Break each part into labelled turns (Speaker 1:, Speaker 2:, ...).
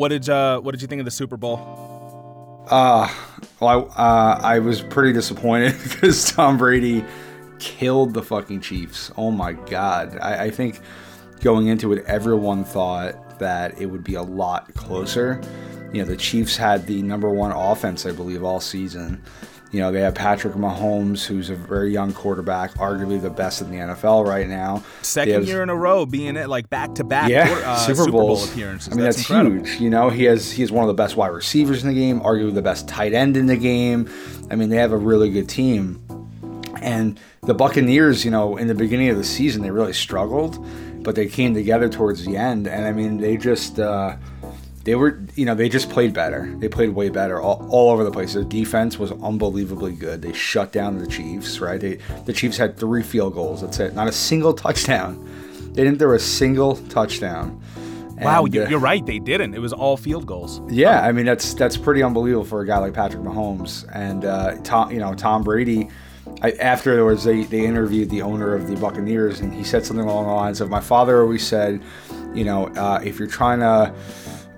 Speaker 1: What did uh, what did you think of the Super Bowl?
Speaker 2: Uh, well, I, uh, I was pretty disappointed because Tom Brady killed the fucking Chiefs. Oh my god! I, I think going into it, everyone thought that it would be a lot closer. You know, the Chiefs had the number one offense, I believe, all season. You know, they have Patrick Mahomes, who's a very young quarterback, arguably the best in the NFL right now.
Speaker 1: Second
Speaker 2: have-
Speaker 1: year in a row being it like back to back uh,
Speaker 2: Super,
Speaker 1: Bowl appearances.
Speaker 2: I mean, that's,
Speaker 1: incredible.
Speaker 2: huge. You know, he has he has one of the best wide receivers in the game, arguably the best tight end in the game. I mean, they have a really good team. And the Buccaneers, you know, in the beginning of the season, they really struggled, but they came together towards the end. And I mean, they just uh, they were, you know, they just played better. They played way better all, all over the place. Their defense was unbelievably good. They shut down the Chiefs, right? They, the Chiefs had three field goals. That's it. Not a single touchdown. They didn't throw a single touchdown.
Speaker 1: Wow,
Speaker 2: And,
Speaker 1: you-
Speaker 2: uh,
Speaker 1: you're right. They didn't. It was all field goals.
Speaker 2: yeah, I mean that's that's pretty unbelievable for a guy like Patrick Mahomes and uh, Tom. You know Tom Brady. I, afterwards, they they interviewed the owner of the Buccaneers, and he said something along the lines of, "My father always said, you know, uh, if you're trying to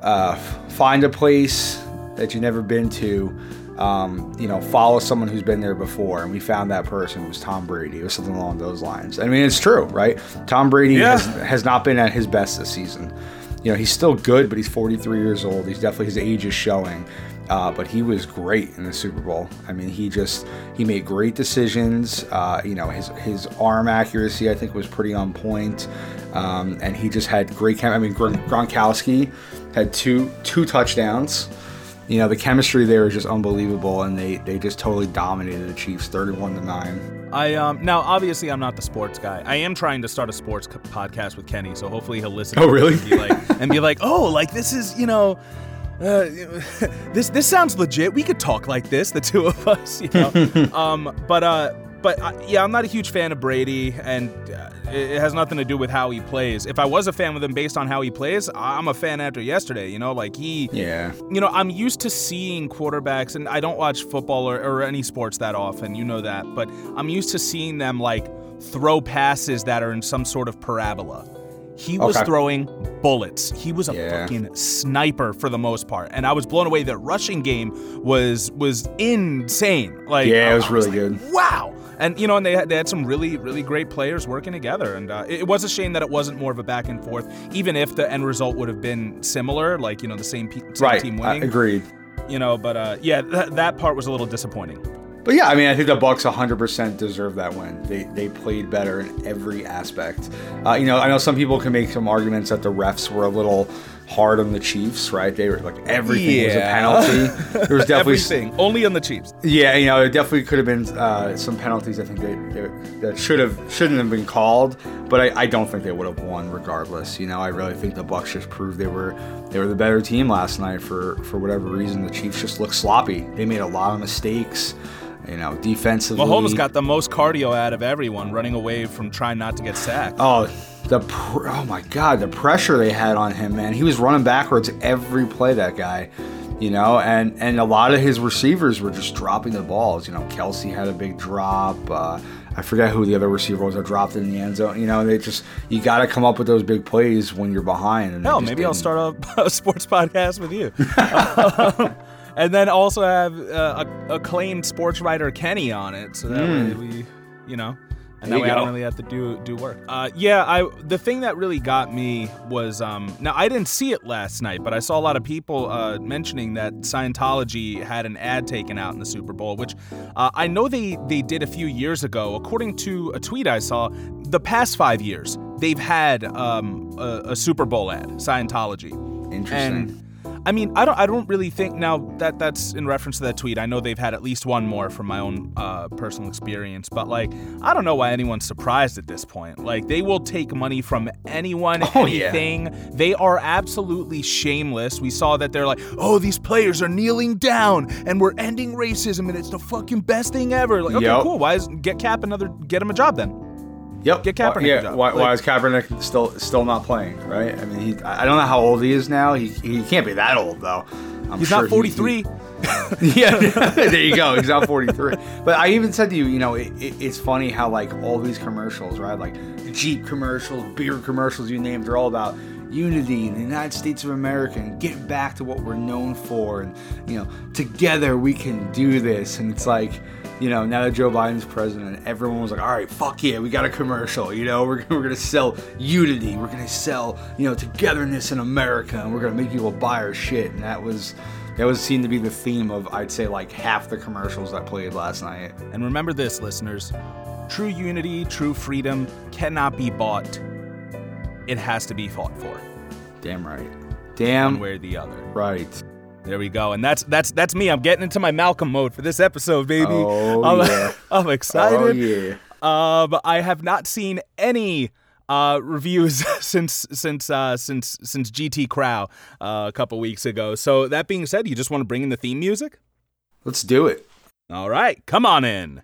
Speaker 2: uh, find a place that you've never been to." Um, you know, follow someone who's been there before, and we found that person was Tom Brady. or something along those lines. I mean, it's true, right? Tom Brady
Speaker 1: Yeah.
Speaker 2: has, has not been at his best this season. You know, he's still good, but he's 43 years old. He's definitely his age is showing. Uh, but he was great in the Super Bowl. I mean, he just he made great decisions. Uh, you know, his his arm accuracy I think was pretty on point, um, and he just had great. Chem- I mean, Gron- Gronkowski had two two touchdowns. You know, the chemistry there is just unbelievable, and they they just totally dominated the Chiefs, 31 to nine.
Speaker 1: I um now obviously I'm not the sports guy. I am trying to start a sports co- podcast with Kenny, so hopefully he'll listen.
Speaker 2: Oh, really?
Speaker 1: And be like, and be like, oh, like this is you know. Uh, this this sounds legit. We could talk like this, the two of us, you know. um, but uh, but uh, yeah, I'm not a huge fan of Brady, and uh, it has nothing to do with how he plays. If I was a fan with him based on how he plays, I'm a fan after yesterday. You know, like he,
Speaker 2: Yeah,
Speaker 1: you know, I'm used to seeing quarterbacks, and I don't watch football or, or any sports that often, you know that, but I'm used to seeing them like throw passes that are in some sort of parabola. He was
Speaker 2: Okay.
Speaker 1: throwing bullets. He was a
Speaker 2: Yeah.
Speaker 1: fucking sniper for the most part, and I was blown away. The rushing game was was insane. Like,
Speaker 2: Yeah, it
Speaker 1: I-
Speaker 2: was really
Speaker 1: like,
Speaker 2: good.
Speaker 1: Wow. And you know, and they had, they had some really really great players working together, and uh, it, was a shame that it wasn't more of a back and forth. Even if the end result would have been similar, like you know the same, pe- same
Speaker 2: right.
Speaker 1: team
Speaker 2: uh,
Speaker 1: winning,
Speaker 2: agreed.
Speaker 1: you know. But uh, yeah, th- that part was a little disappointing.
Speaker 2: But yeah, I mean, I think the Bucks 100% deserve that win. They they played better in every aspect. Uh, you know, I know some people can make some arguments that the refs were a little hard on the Chiefs, right? They were like everything was a penalty. There was definitely
Speaker 1: Everything only on the Chiefs.
Speaker 2: yeah, you know, it definitely could have been uh, some penalties. I think they, they, that should have shouldn't have been called, but I, I don't think they would have won regardless. You know, I really think the Bucks just proved they were they were the better team last night for for whatever reason. The Chiefs just looked sloppy. They made a lot of mistakes. You know, defensively.
Speaker 1: Mahomes got the most cardio out of everyone, running away from trying not to get sacked.
Speaker 2: Oh, the pr- oh my god, the pressure they had on him, man. He was running backwards every play. That guy, you know, and and a lot of his receivers were just dropping the balls. You know, Kelce had a big drop. Uh, I forget who the other receiver was that dropped in the end zone. You know, they just you got to come up with those big plays when you're behind. And
Speaker 1: Hell, maybe I'll start a, a sports podcast with you. Um, and then also have uh, a, acclaimed sports writer Kenny on it, so that way we, you know, and
Speaker 2: There
Speaker 1: that way I don't really have to do do work. Uh, yeah, I the thing that really got me was um, now I didn't see it last night, but I saw a lot of people uh, mentioning that Scientology had an ad taken out in the Super Bowl, which uh, I know they they did a few years ago. According to a tweet I saw, the past five years they've had um, a, a Super Bowl ad, Scientology.
Speaker 2: Interesting.
Speaker 1: And I mean, I don't, I don't really think now that that's in reference to that tweet. I know they've had at least one more from my own uh, personal experience, but like, I don't know why anyone's surprised at this point. Like, they will take money from anyone,
Speaker 2: Oh, yeah.
Speaker 1: anything. They are absolutely shameless. We saw that they're like, oh, these players are kneeling down and we're ending racism and it's the fucking best thing ever. Like, okay,
Speaker 2: Yep.
Speaker 1: cool. Why is get Cap another, get him a job then?
Speaker 2: Yep.
Speaker 1: Get Kaepernick
Speaker 2: yeah.
Speaker 1: job.
Speaker 2: Why, why is Kaepernick still still not playing? Right. I mean, he, I don't know how old he is now. He, he can't be that old though. I'm
Speaker 1: He's
Speaker 2: sure
Speaker 1: not
Speaker 2: he-
Speaker 1: 43.
Speaker 2: he- yeah, there you go. He's not 43. But I even said to you, you know, it, it, it's funny how like all these commercials, right? Like Jeep commercials, beer commercials, you name, they're all about unity in the United States of America and get back to what we're known for. And, you know, together we can do this. And it's like, you know, now that Joe Biden's president, everyone was like, all right, fuck yeah, we got a commercial. You know, we're, we're going to sell unity. We're going to sell, you know, togetherness in America. And we're going to make people buy our shit. And that was. That was seen to be the theme of, I'd say, like half the commercials that played last night.
Speaker 1: And remember this, listeners true unity, true freedom cannot be bought, it has to be fought for.
Speaker 2: Damn right. Damn.
Speaker 1: One way or the other.
Speaker 2: Right.
Speaker 1: There we go, and that's that's that's me. I'm getting into my Malcolm mode for this episode, baby.
Speaker 2: Oh
Speaker 1: I'm,
Speaker 2: yeah.
Speaker 1: I'm excited.
Speaker 2: Oh yeah.
Speaker 1: Um, I have not seen any uh, reviews since since uh, since since GT Crow uh, a couple weeks ago. So that being said, you just want to bring in the theme music?
Speaker 2: Let's do it.
Speaker 1: All right, come on in.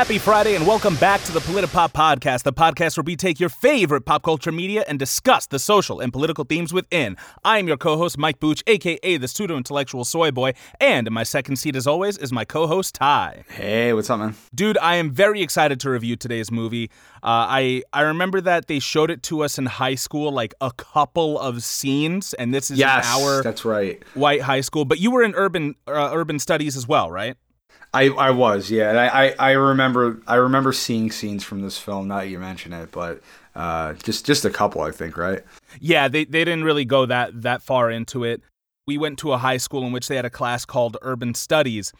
Speaker 1: Happy Friday and welcome back to the Politipop Podcast, the podcast where we take your favorite pop culture media and discuss the social and political themes within. I am your co-host Mike Booch, aka the pseudo-intellectual soy boy, and in my second seat as always is my co-host Ty.
Speaker 2: Hey, what's up, man?
Speaker 1: Dude, I am very excited to review today's movie. Uh, I I remember that they showed it to us in high school, like a couple of scenes, and this is
Speaker 2: Yes,
Speaker 1: our
Speaker 2: that's right.
Speaker 1: white high school. But you were in urban uh, urban studies as well, right?
Speaker 2: I, I was, yeah. I, I, I remember I remember seeing scenes from this film. Now that you mention it, but uh, just just a couple, I think, right?
Speaker 1: Yeah, they, they didn't really go that that far into it. We went to a high school in which they had a class called Urban Studies.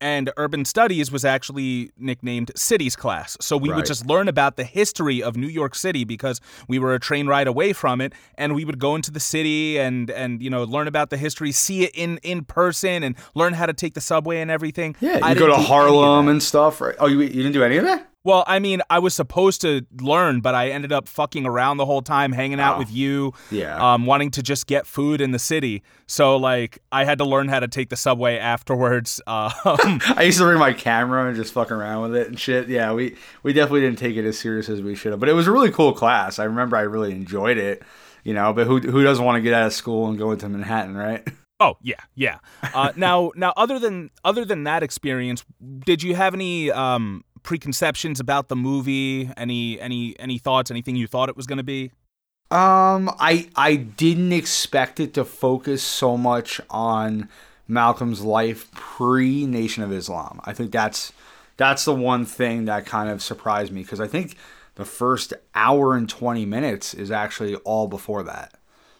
Speaker 1: And Urban Studies was actually nicknamed Cities class. So we would just learn about the history of New York City because we were a train ride away from it and we would go into the city and and you know learn about the history, see it in in person and learn how to take the subway and everything.
Speaker 2: Yeah,
Speaker 1: I
Speaker 2: you go to
Speaker 1: do any of
Speaker 2: Harlem and stuff, right? Oh, you, you didn't do any of that?
Speaker 1: Well, I mean, I was supposed to learn, but I ended up fucking around the whole time, hanging out
Speaker 2: Oh.
Speaker 1: with you,
Speaker 2: Yeah.
Speaker 1: um, wanting to just get food in the city. So, like, I had to learn how to take the subway afterwards. Um,
Speaker 2: I used to bring my camera and just fuck around with it and shit. Yeah, we we definitely didn't take it as serious as we should have, but it was a really cool class. I remember I really enjoyed it. You know, but who who doesn't want to get out of school and go into Manhattan, right?
Speaker 1: oh yeah, yeah. Uh, now, now, other than other than that experience, did you have any um, preconceptions about the movie? Any any any thoughts? Anything you thought it was going to be?
Speaker 2: Um, I I didn't expect it to focus so much on Malcolm's life pre Nation of Islam. I think that's that's the one thing that kind of surprised me because I think the first hour and twenty minutes is actually all before that.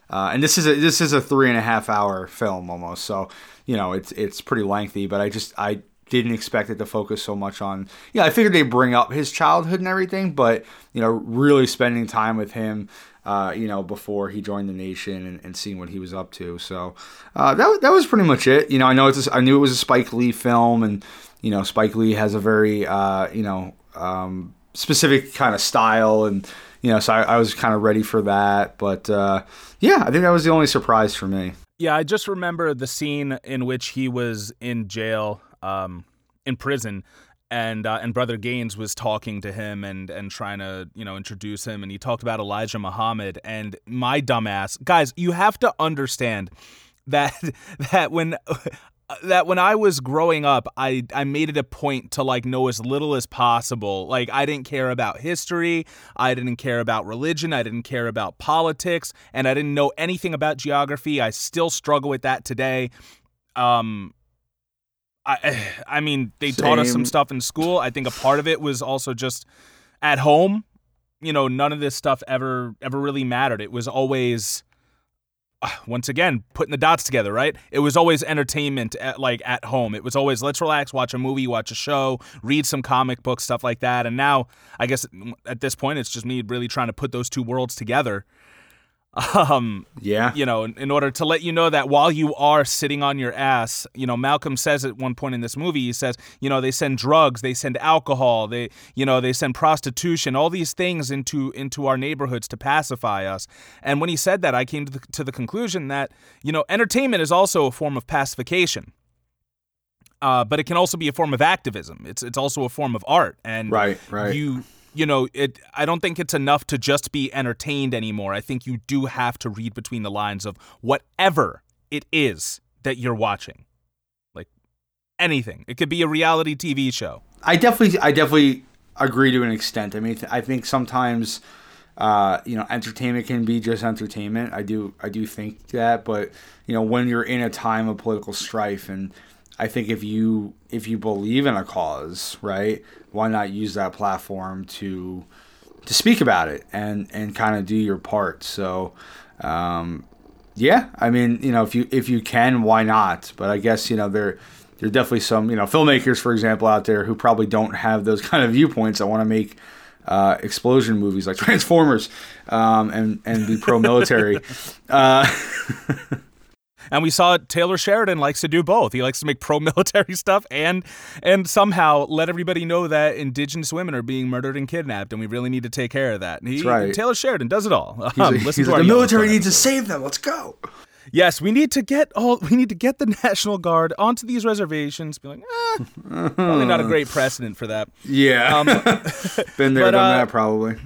Speaker 2: Uh, and this is a this is a three and a half hour film almost, so you know it's it's pretty lengthy. But I just I didn't expect it to focus so much on. Yeah, I figured they would bring up his childhood and everything, but you know, really spending time with him, uh, you know, before he joined the nation and, and seeing what he was up to. So uh, that that was pretty much it. You know, I know it's a, I knew it was a Spike Lee film, and you know, Spike Lee has a very uh, you know um, specific kind of style and you know, so I, I was kind of ready for that. But uh, yeah, I think that was the only surprise for me.
Speaker 1: Yeah, I just remember the scene in which he was in jail, um, in prison, and uh, and Brother Baines was talking to him and and trying to you know introduce him, and he talked about Elijah Muhammad and my dumbass guys. You have to understand that that when. That when I was growing up, I, I made it a point to like know as little as possible. Like I didn't care about history, I didn't care about religion, I didn't care about politics, and I didn't know anything about geography. I still struggle with that today. Um, I I mean, they taught us some stuff in school. I think a part of it was also just at home. You know, none of this stuff ever ever really mattered. It was always uh, once again putting the dots together right it was always entertainment at, like at home it was always let's relax watch a movie watch a show read some comic books stuff like that and now i guess at this point it's just me really trying to put those two worlds together um
Speaker 2: Yeah.
Speaker 1: you know, in, in order to let you know that while you are sitting on your ass, you know, Malcolm says at one point in this movie, he says, you know, they send drugs, they send alcohol, they, you know, they send prostitution, all these things into into our neighborhoods to pacify us. And when he said that, I came to the, to the conclusion that, you know, entertainment is also a form of pacification. Uh, but it can also be a form of activism. It's it's also a form of art, and
Speaker 2: Right, right.
Speaker 1: you you know, it I don't think it's enough to just be entertained anymore. I think you do have to read between the lines of whatever it is that you're watching. Like anything. It could be a reality TV show.
Speaker 2: I definitely I definitely agree to an extent. I mean, I think sometimes uh, you know, entertainment can be just entertainment. I do I do think that, but you know, when you're in a time of political strife and I think if you if you believe in a cause, right, why not use that platform to to speak about it and and kind of do your part. So, um, yeah, I mean, you know, if you if you can, why not? But I guess you know there there are definitely some you know filmmakers, for example, out there who probably don't have those kind of viewpoints that want to make uh, explosion movies like Transformers um, and and be pro military. uh,
Speaker 1: and we saw Taylor Sheridan likes to do both. He likes to make pro-military stuff and and somehow let everybody know that indigenous women are being murdered and kidnapped, and we really need to take care of that. He,
Speaker 2: That's right.
Speaker 1: Taylor Sheridan does it all.
Speaker 2: Um, he's like, the military needs to save them. Let's go.
Speaker 1: Yes, we need to get all we need to get the National Guard onto these reservations. Be like, eh, probably not a great precedent for that.
Speaker 2: Yeah, um, been there, but, done uh, that, probably.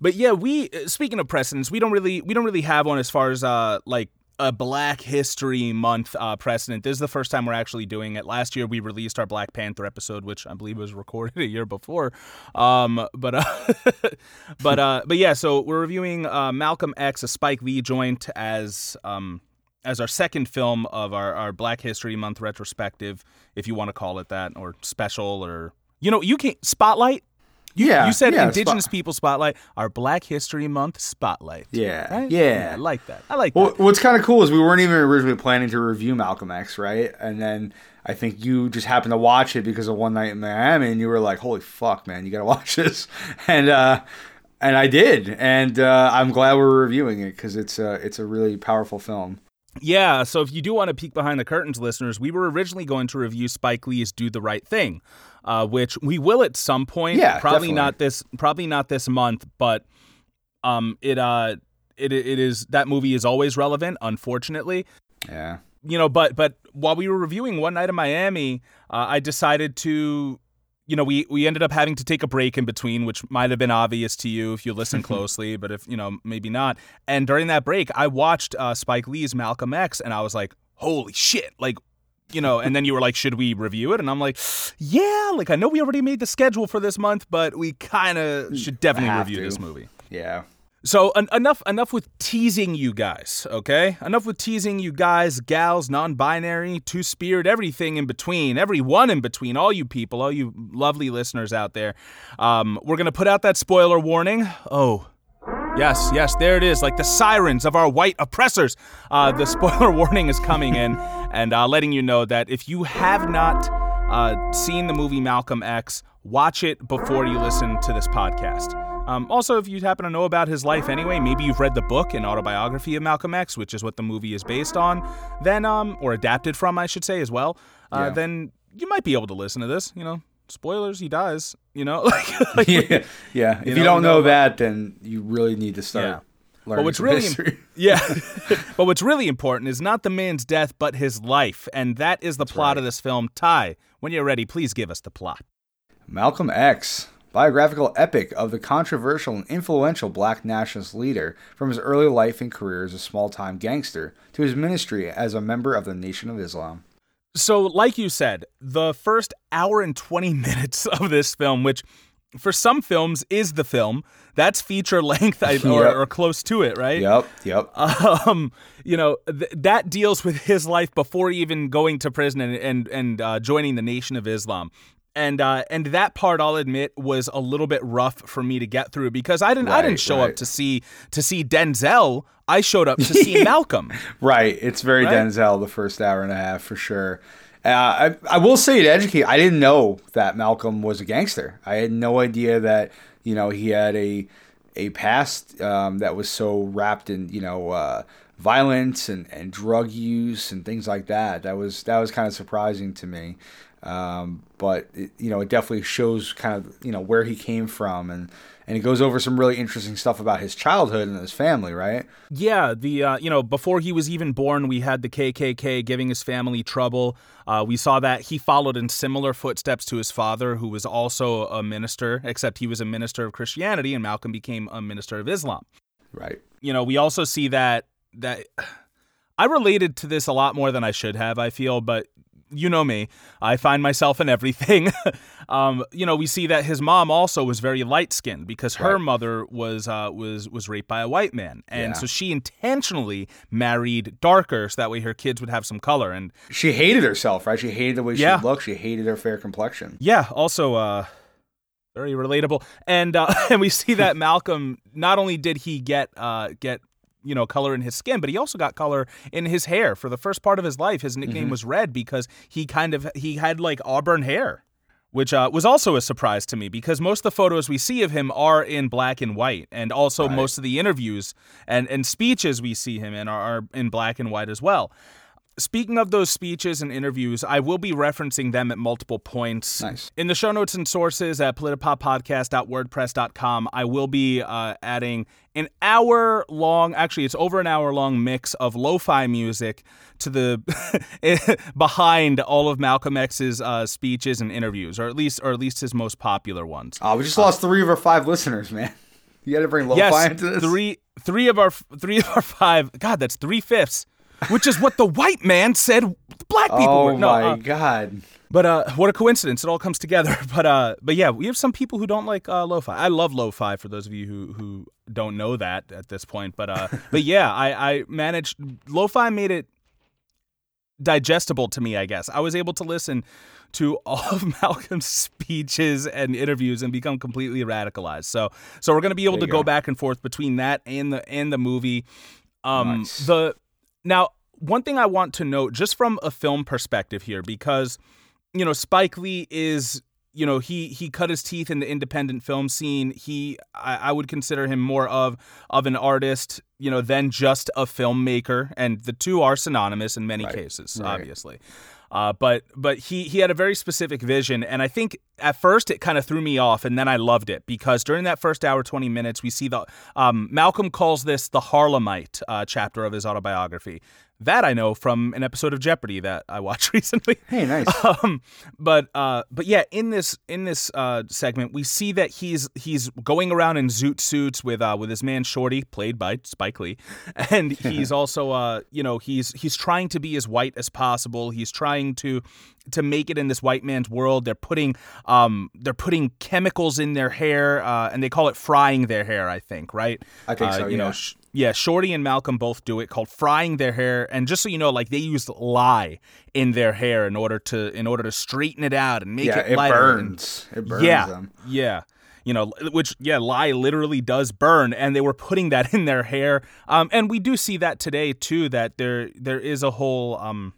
Speaker 1: But yeah, we speaking of precedents, we don't really we don't really have one as far as uh like a Black History Month uh, precedent. This is the first time we're actually doing it. Last year we released our Black Panther episode, which I believe was recorded a year before. Um, but uh, but uh, but yeah, so we're reviewing uh, Malcolm X, a Spike Lee joint, as um, as our second film of our, our Black History Month retrospective, if you want to call it that, or special, or you know, you can spotlight. You,
Speaker 2: yeah,
Speaker 1: you said
Speaker 2: yeah,
Speaker 1: Indigenous spot- People Spotlight, our Black History Month Spotlight.
Speaker 2: Yeah,
Speaker 1: right?
Speaker 2: yeah.
Speaker 1: yeah, I like that. I like
Speaker 2: well,
Speaker 1: that.
Speaker 2: What's kind of cool is we weren't even originally planning to review Malcolm X, right? And then I think you just happened to watch it because of One Night in Miami, and you were like, "Holy fuck, man, you got to watch this!" And uh, and I did, and uh, I'm glad we're reviewing it because it's a it's a really powerful film.
Speaker 1: Yeah, so if you do want to peek behind the curtains, listeners, we were originally going to review Spike Lee's "Do the Right Thing," uh, which we will at some point.
Speaker 2: Yeah,
Speaker 1: probably
Speaker 2: definitely.
Speaker 1: not this. Probably not this month, but um, it uh, it it is that movie is always relevant. Unfortunately,
Speaker 2: Yeah.
Speaker 1: you know. But but while we were reviewing One Night in Miami, uh, I decided to. You know, we, we ended up having to take a break in between, which might have been obvious to you if you listen closely, but if, you know, maybe not. And during that break, I watched uh, Spike Lee's Malcolm X and I was like, holy shit. Like, you know, and then you were like, should we review it? And I'm like, yeah, like I know we already made the schedule for this month, but we kind of should definitely review
Speaker 2: to.
Speaker 1: this movie.
Speaker 2: Yeah.
Speaker 1: So en- enough enough with teasing you guys, okay? Enough with teasing you guys, gals, non-binary, two-spirit, everything in between, everyone in between, all you people, all you lovely listeners out there. Um, we're gonna put out that spoiler warning. Oh. Yes, yes, there it is, like the sirens of our white oppressors. Uh, the spoiler warning is coming in and uh, letting you know that if you have not uh, seen the movie Malcolm X, watch it before you listen to this podcast. Um, also, if you happen to know about his life anyway, maybe you've read the book and autobiography of Malcolm X, which is what the movie is based on, then um, or adapted from, I should say as well. Uh,
Speaker 2: Yeah.
Speaker 1: Then you might be able to listen to this. You know, spoilers, he dies. You know, like, like
Speaker 2: yeah. Yeah. If
Speaker 1: You
Speaker 2: you, don't
Speaker 1: no,
Speaker 2: know
Speaker 1: uh,
Speaker 2: that, then you really need to start
Speaker 1: Yeah.
Speaker 2: learning
Speaker 1: what's really-
Speaker 2: history.
Speaker 1: Yeah. but what's really important is not the man's death, but his life. And that is the plot
Speaker 2: right.
Speaker 1: of this film. Ty, when you're ready, please give us the plot.
Speaker 2: Malcolm X, biographical epic of the controversial and influential black nationalist leader from his early life and career as a small time gangster to his ministry as a member of the Nation of Islam.
Speaker 1: So, like you said, the first hour and 20 minutes of this film, which for some films is the film, that's feature length I, or,
Speaker 2: Yep.
Speaker 1: or close to it, right?
Speaker 2: Yep, yep.
Speaker 1: um, you know, th- that deals with his life before even going to prison and and, and uh, joining the Nation of Islam. And uh, and that part, I'll admit, was a little bit rough for me to get through because I didn't I didn't
Speaker 2: Right,
Speaker 1: show up to see to see Denzel. I showed up to see Malcolm.
Speaker 2: Right. It's very
Speaker 1: Right?
Speaker 2: Denzel the first hour and a half for sure. Uh, I, I will say to educate, I didn't know that Malcolm was a gangster. I had no idea that you know he had a a past um, that was so wrapped in you know uh, violence and, and drug use and things like that. That was that was kind of surprising to me. Um, but it, you know, it definitely shows kind of you know where he came from, and and he goes over some really interesting stuff about his childhood and his family, right?
Speaker 1: Yeah, the uh, you know before he was even born, we had the KKK giving his family trouble. Uh, we saw that he followed in similar footsteps to his father, who was also a minister, except he was a minister of Christianity, and Malcolm became a minister of Islam.
Speaker 2: Right.
Speaker 1: You know, we also see that that I related to this a lot more than I should have. I feel, but you know me, I find myself in everything. um, you know, we see that his mom also was very light skinned because her
Speaker 2: Right.
Speaker 1: mother was uh, was was raped by a white man, and
Speaker 2: Yeah.
Speaker 1: so she intentionally married darker so that way her kids would have some color. And
Speaker 2: She hated herself, right? She hated the way
Speaker 1: Yeah.
Speaker 2: she looked. She hated her fair complexion.
Speaker 1: yeah, also uh, very relatable. And uh, and we see that Malcolm not only did he get uh, get you know color in his skin, but he also got color in his hair. For the first part of his life, his nickname
Speaker 2: Mm-hmm.
Speaker 1: was Red because he kind of he had like auburn hair. Which uh, was also a surprise to me because most of the photos we see of him are in black and white, and also
Speaker 2: Right.
Speaker 1: most of the interviews and, and speeches we see him in are, are in black and white as well. Speaking of those speeches and interviews, I will be referencing them at multiple points.
Speaker 2: Nice.
Speaker 1: In the show notes and sources at politipoppodcast.wordpress.com, I will be uh, adding an hour long, actually, it's over an hour long mix of lo fi music to the behind all of Malcolm X's uh, speeches and interviews, or at least, or at least his most popular ones.
Speaker 2: Oh, we just lost three of our five listeners, man. You had to bring lo-fi
Speaker 1: yes,
Speaker 2: into this.
Speaker 1: three, three of our, three of our five. God, that's three fifths, which is what the white man said black people
Speaker 2: Oh
Speaker 1: were. No,
Speaker 2: my
Speaker 1: uh,
Speaker 2: god.
Speaker 1: But uh, what a coincidence! It all comes together. But uh, but yeah, we have some people who don't like uh, lo-fi. I love lo-fi. For those of you who who don't know that at this point, but uh, but yeah, I I managed lo-fi made it digestible to me. I guess I was able to listen to all of Malcolm's speeches and interviews and become completely radicalized. So so we're gonna be able
Speaker 2: There
Speaker 1: to go
Speaker 2: go.
Speaker 1: back and forth between that and the and the movie. Um,
Speaker 2: Nice.
Speaker 1: the now one thing I want to note just from a film perspective here because you know Spike Lee is you know he he cut his teeth in the independent film scene. He I, I would consider him more of of an artist you know than just a filmmaker. And the two are synonymous in many
Speaker 2: Right,
Speaker 1: cases
Speaker 2: right.
Speaker 1: obviously uh, but but he he had a very specific vision and I think at first it kind of threw me off and then I loved it because during that first hour 20 minutes we see the um, Malcolm calls this the Harlemite uh, chapter of his autobiography that I know from an episode of Jeopardy that I watched recently
Speaker 2: Hey, nice.
Speaker 1: um, but uh, but yeah, in this in this uh, segment, we see that he's he's going around in zoot suits with uh, with his man Shorty, played by Spike Lee, and he's also uh, you know he's he's trying to be as white as possible. He's trying to to make it in this white man's world. They're putting um they're putting chemicals in their hair, uh, and they call it frying their hair. I think right.
Speaker 2: I think
Speaker 1: Uh,
Speaker 2: so,
Speaker 1: You know.
Speaker 2: yeah.
Speaker 1: Sh- yeah, Shorty and Malcolm both do it called frying their hair, and just so you know, like they use lye in their hair in order to in order to straighten it out and make
Speaker 2: yeah,
Speaker 1: it
Speaker 2: it
Speaker 1: lighter. and-
Speaker 2: burns. It burns
Speaker 1: yeah,
Speaker 2: them.
Speaker 1: yeah, you know, which yeah, lye literally does burn, and they were putting that in their hair. Um, and we do see that today too. That there there is a whole um,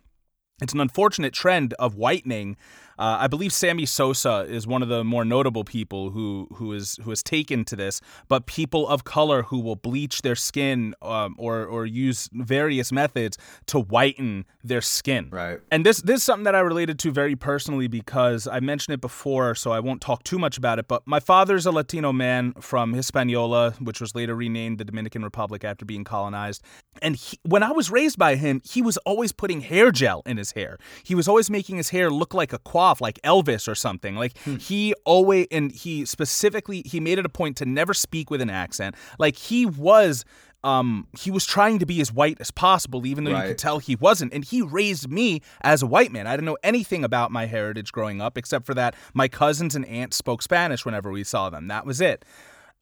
Speaker 1: it's an unfortunate trend of whitening. Uh, I believe Sammy Sosa is one of the more notable people who who is who has taken to this. But people of color who will bleach their skin um, or or use various methods to whiten their skin.
Speaker 2: Right.
Speaker 1: And this this is something that I related to very personally because I mentioned it before, so I won't talk too much about it. But my father's a Latino man from Hispaniola, which was later renamed the Dominican Republic after being colonized. And he, when I was raised by him, he was always putting hair gel in his hair. He was always making his hair look like a coif, like Elvis or something. Like he always, and he specifically, he made it a point to never speak with an accent. Like he was. Um, he was trying to be as white as possible, even though you could tell he wasn't. And he raised me as a white man. I didn't know anything about my heritage growing up, except for that my cousins and aunts spoke Spanish whenever we saw them. That was it.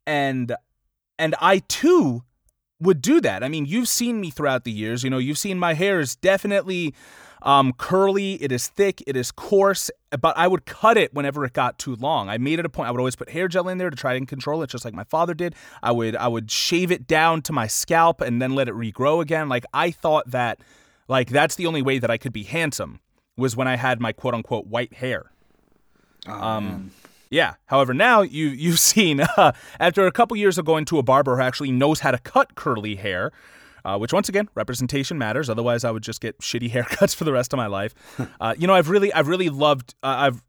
Speaker 1: And and I too would do that. I mean, you've seen me throughout the years. You know, you've seen my hair is definitely um, curly. It is thick. It is coarse. But I would cut it whenever it got too long. I made it a point. I would always put hair gel in there to try and control it, just like my father did. I would I would shave it down to my scalp and then let it regrow again. Like I thought that, like that's the only way that I could be handsome was when I had my quote unquote white hair.
Speaker 2: Oh,
Speaker 1: Um,
Speaker 2: man.
Speaker 1: Yeah. However, now you you've seen uh, after a couple years of going to a barber who actually knows how to cut curly hair, Uh, which once again, representation matters. Otherwise, I would just get shitty haircuts for the rest of my life. Uh, you know, I've really, I've really loved, uh, I've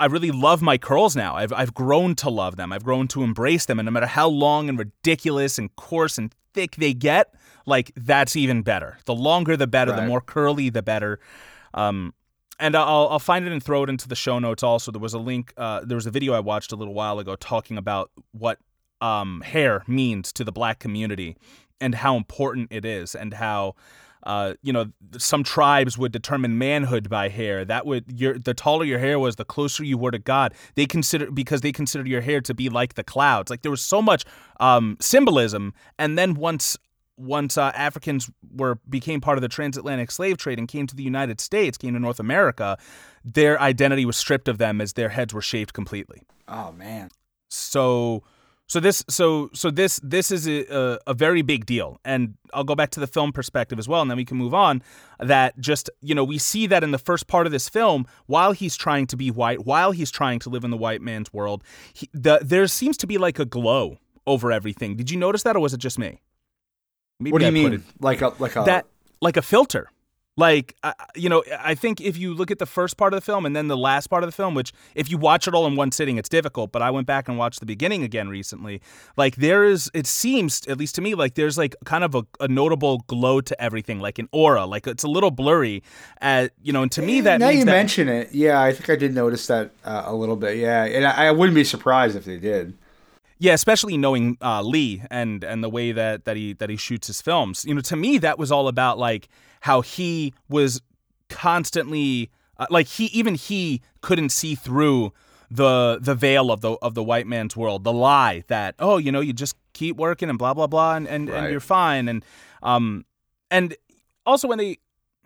Speaker 1: I really love my curls now. I've, I've grown to love them. I've grown to embrace them. And no matter how long and ridiculous and coarse and thick they get, like that's even better. The longer, the better. Right. The more curly, the better. Um, and I'll, I'll find it and throw it into the show notes also. There was a link, uh, there was a video I watched a little while ago talking about what um, hair means to the black community and how important it is and how uh, you know, some tribes would determine manhood by hair. That would your the taller your hair was, the closer you were to God. They consider because they considered your hair to be like the clouds. Like there was so much um, symbolism, and then once once uh, Africans were became part of the transatlantic slave trade and came to the United States, came to North America, their identity was stripped of them as their heads were shaved completely.
Speaker 2: Oh man.
Speaker 1: So so this, so so this, this is a, a, very big deal, and I'll go back to the film perspective as well, and then we can move on. That just you know we see that in the first part of this film, while he's trying to be white, while he's trying to live in the white man's world, he, the, there seems to be like a glow over everything. Did you notice that, or was it just me?
Speaker 2: Maybe what do you I mean? It, like a like a
Speaker 1: that like a filter. Like, uh, you know, I think if you look at the first part of the film and then the last part of the film, which if you watch it all in one sitting, it's difficult, but I went back and watched the beginning again recently. Like, there is, it seems, at least to me, like there's like kind of a, a notable glow to everything, like an aura. Like, it's a little blurry. At, you know, and to me, that
Speaker 2: now you
Speaker 1: that,
Speaker 2: mention it. Yeah, I think I did notice that uh, a little bit. Yeah. And I, I wouldn't be surprised if they did.
Speaker 1: Yeah, especially knowing uh, Lee and and the way that that he that he shoots his films. You know, to me that was all about like how he was constantly uh, like he even he couldn't see through the the veil of the of the white man's world, the lie that oh you know you just keep working and blah blah blah and and, right. and you're fine and um and also when they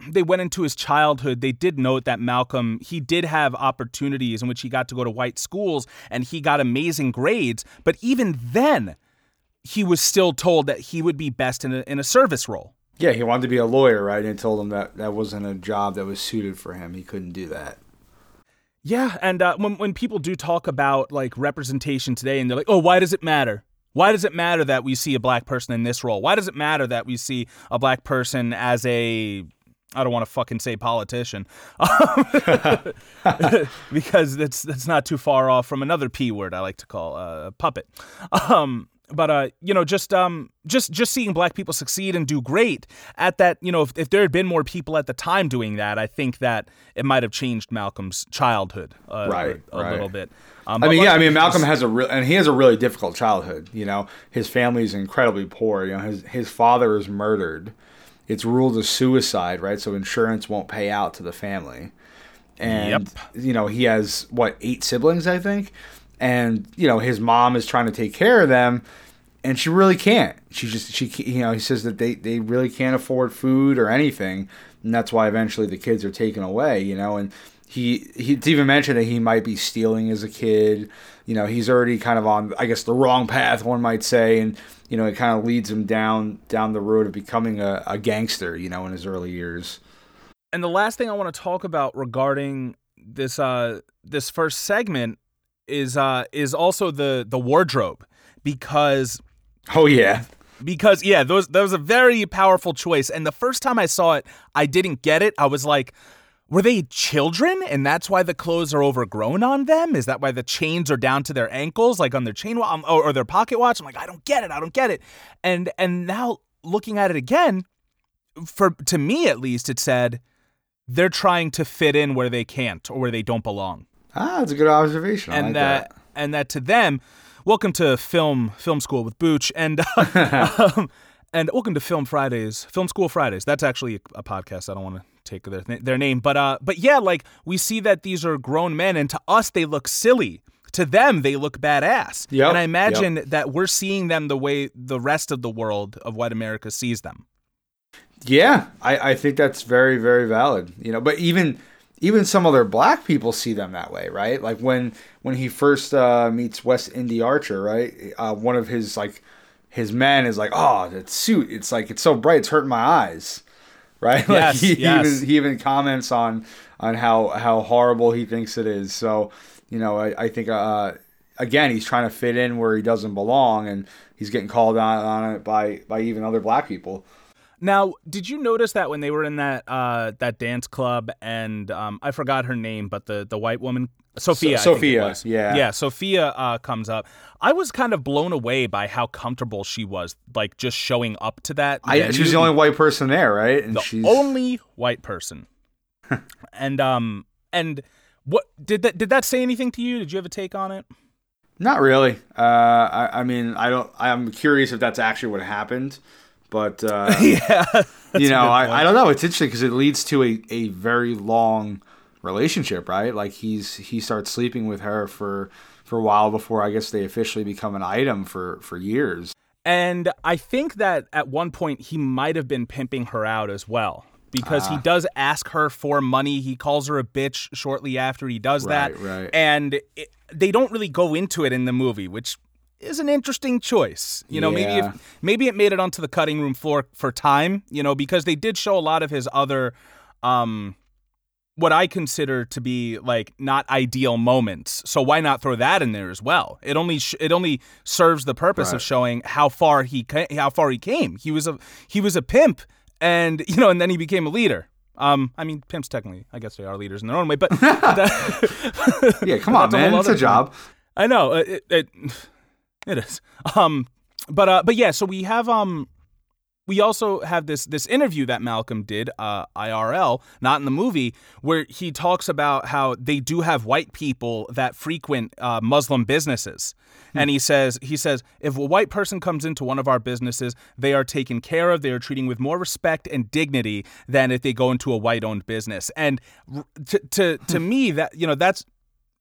Speaker 1: they went into his childhood, they did note that Malcolm, he did have opportunities in which he got to go to white schools and he got amazing grades. But even then, he was still told that he would be best in a, in a service role.
Speaker 2: Yeah, he wanted to be a lawyer, right? And told him that that wasn't a job that was suited for him. He couldn't do that.
Speaker 1: Yeah, and uh, when when people do talk about like representation today, and they're like, "Oh, why does it matter? Why does it matter that we see a black person in this role? Why does it matter that we see a black person as a I don't want to fucking say politician, because that's that's not too far off from another p word I like to call uh, puppet. Um, but uh, you know, just um, just just seeing black people succeed and do great at that. You know, if, if there had been more people at the time doing that, I think that it might have changed Malcolm's childhood uh,
Speaker 2: right,
Speaker 1: a, a
Speaker 2: right.
Speaker 1: little bit.
Speaker 2: Um, I mean, yeah, I mean, Malcolm has a real, and he has a really difficult childhood. You know, his family is incredibly poor. You know, his his father is murdered. It's ruled as suicide, right? So insurance won't pay out to the family. And yep. you know, he has what eight siblings, I think and you know his mom is trying to take care of them and she really can't she just she you know he says that they they really can't afford food or anything and that's why eventually the kids are taken away you know and he he even mentioned that he might be stealing as a kid you know he's already kind of on i guess the wrong path one might say and you know it kind of leads him down down the road of becoming a, a gangster you know in his early years.
Speaker 1: And the last thing i want to talk about regarding this uh this first segment is uh is also the the wardrobe because
Speaker 2: oh yeah.
Speaker 1: because yeah those that was a very powerful choice. And the first time I saw it I didn't get it. I was like were they children and that's why the clothes are overgrown on them is that why the chains are down to their ankles like on their chain um, or, or their pocket watch I'm like I don't get it I don't get it and and now looking at it again for to me at least it said they're trying to fit in where they can't or where they don't belong
Speaker 2: Ah, that's a good observation. I
Speaker 1: and
Speaker 2: like
Speaker 1: that,
Speaker 2: that,
Speaker 1: and that to them, welcome to film film school with Booch, and uh, um, and welcome to Film Fridays, Film School Fridays. That's actually a, podcast. I don't want to take their their name, but uh, but yeah, like we see that these are grown men, and to us they look silly. To them, they look badass.
Speaker 2: Yep,
Speaker 1: and I imagine yep. that we're seeing them the way the rest of the world of white America sees them.
Speaker 2: Yeah, I, I think that's very, very valid. You know, but even even some other black people see them that way, right? Like when when he first uh, meets West Indian Archie, right? Uh, one of his like his men is like, "Oh, that suit! It's like it's so bright, it's hurting my eyes." Right?
Speaker 1: Yes,
Speaker 2: like he,
Speaker 1: yes.
Speaker 2: he even he even comments on on how how horrible he thinks it is. So you know, I, I think uh, again he's trying to fit in where he doesn't belong, and he's getting called on on it by by even other black people.
Speaker 1: Now, did you notice that when they were in that uh, that dance club and um, I forgot her name, but the the white woman Sophia.
Speaker 2: So, Sophia, yeah,
Speaker 1: yeah. Sophia uh, comes up. I was kind of blown away by how comfortable she was, like just showing up to that.
Speaker 2: I, she's the only white person there, right?
Speaker 1: And
Speaker 2: the she's
Speaker 1: only white person. and um and what did that did that say anything to you? Did you have a take on it?
Speaker 2: Not really. Uh, I, I mean, I don't. I'm curious if that's actually what happened, but uh,
Speaker 1: yeah,
Speaker 2: you know, I, I don't know. It's interesting because it leads to a, a very long relationship, right? Like he's he starts sleeping with her for for a while before I guess they officially become an item for for years.
Speaker 1: And I think that at one point he might have been pimping her out as well because uh, he ah. does ask her for money. He calls her a bitch shortly after he does
Speaker 2: right,
Speaker 1: that.
Speaker 2: Right.
Speaker 1: And it, they don't really go into it in the movie, which is an interesting choice. You know,
Speaker 2: yeah.
Speaker 1: maybe if, maybe it made it onto the cutting room floor for time, you know, because they did show a lot of his other um what I consider to be like not ideal moments. So why not throw that in there as well? It only sh- it only serves the purpose right. of showing how far he ca- how far he came. He was a he was a pimp and you know and then he became a leader. Um, I mean, pimps technically, I guess they are leaders in their own way, but
Speaker 2: that, yeah, come on, man, it's a job.
Speaker 1: Thing. I know it, it, it is. Um, but uh, but yeah, so we have um we also have this this interview that Malcolm did, uh, IRL, not in the movie, where he talks about how they do have white people that frequent uh, Muslim businesses, hmm. and he says he says if a white person comes into one of our businesses, they are taken care of, they are treated with more respect and dignity than if they go into a white-owned business, and to to to hmm. me that you know that's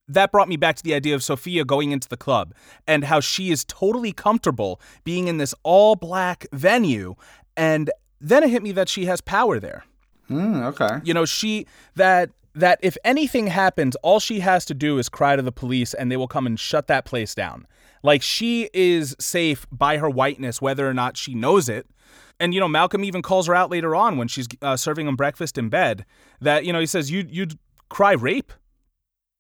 Speaker 1: that brought me back to the idea of Sophia going into the club and how she is totally comfortable being in this all black venue. And then it hit me that she has power there.
Speaker 2: Mm, okay.
Speaker 1: You know, she, that, that if anything happens, all she has to do is cry to the police and they will come and shut that place down. Like she is safe by her whiteness, whether or not she knows it. And you know, Malcolm even calls her out later on when she's uh, serving him breakfast in bed. That you know, he says you you'd cry rape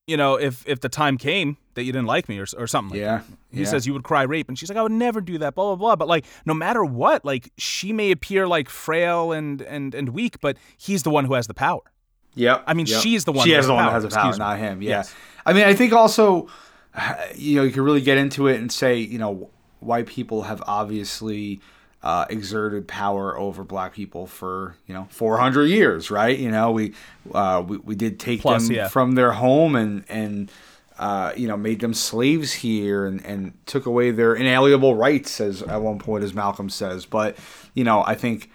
Speaker 1: you know, if if the time came that you didn't like me or, or something.
Speaker 2: Yeah.
Speaker 1: Like he
Speaker 2: yeah.
Speaker 1: says you would cry rape, and she's like, I would never do that. Blah blah blah. But like, no matter what, like she may appear like frail and and and weak, but he's the one who has the power.
Speaker 2: Yep.
Speaker 1: I mean,
Speaker 2: yep.
Speaker 1: she's the one.
Speaker 2: She
Speaker 1: has
Speaker 2: the one
Speaker 1: power,
Speaker 2: that has the power, not him. Yeah.
Speaker 1: Yes.
Speaker 2: I mean, I think also, you know, you can really get into it and say, you know, white people have obviously uh, exerted power over black people for you know 400 years, right? You know, we uh, we, we did take
Speaker 1: Plus,
Speaker 2: them
Speaker 1: yeah.
Speaker 2: from their home and and uh, you know made them slaves here and and took away their inalienable rights, as at one point, as Malcolm says. But you know, I think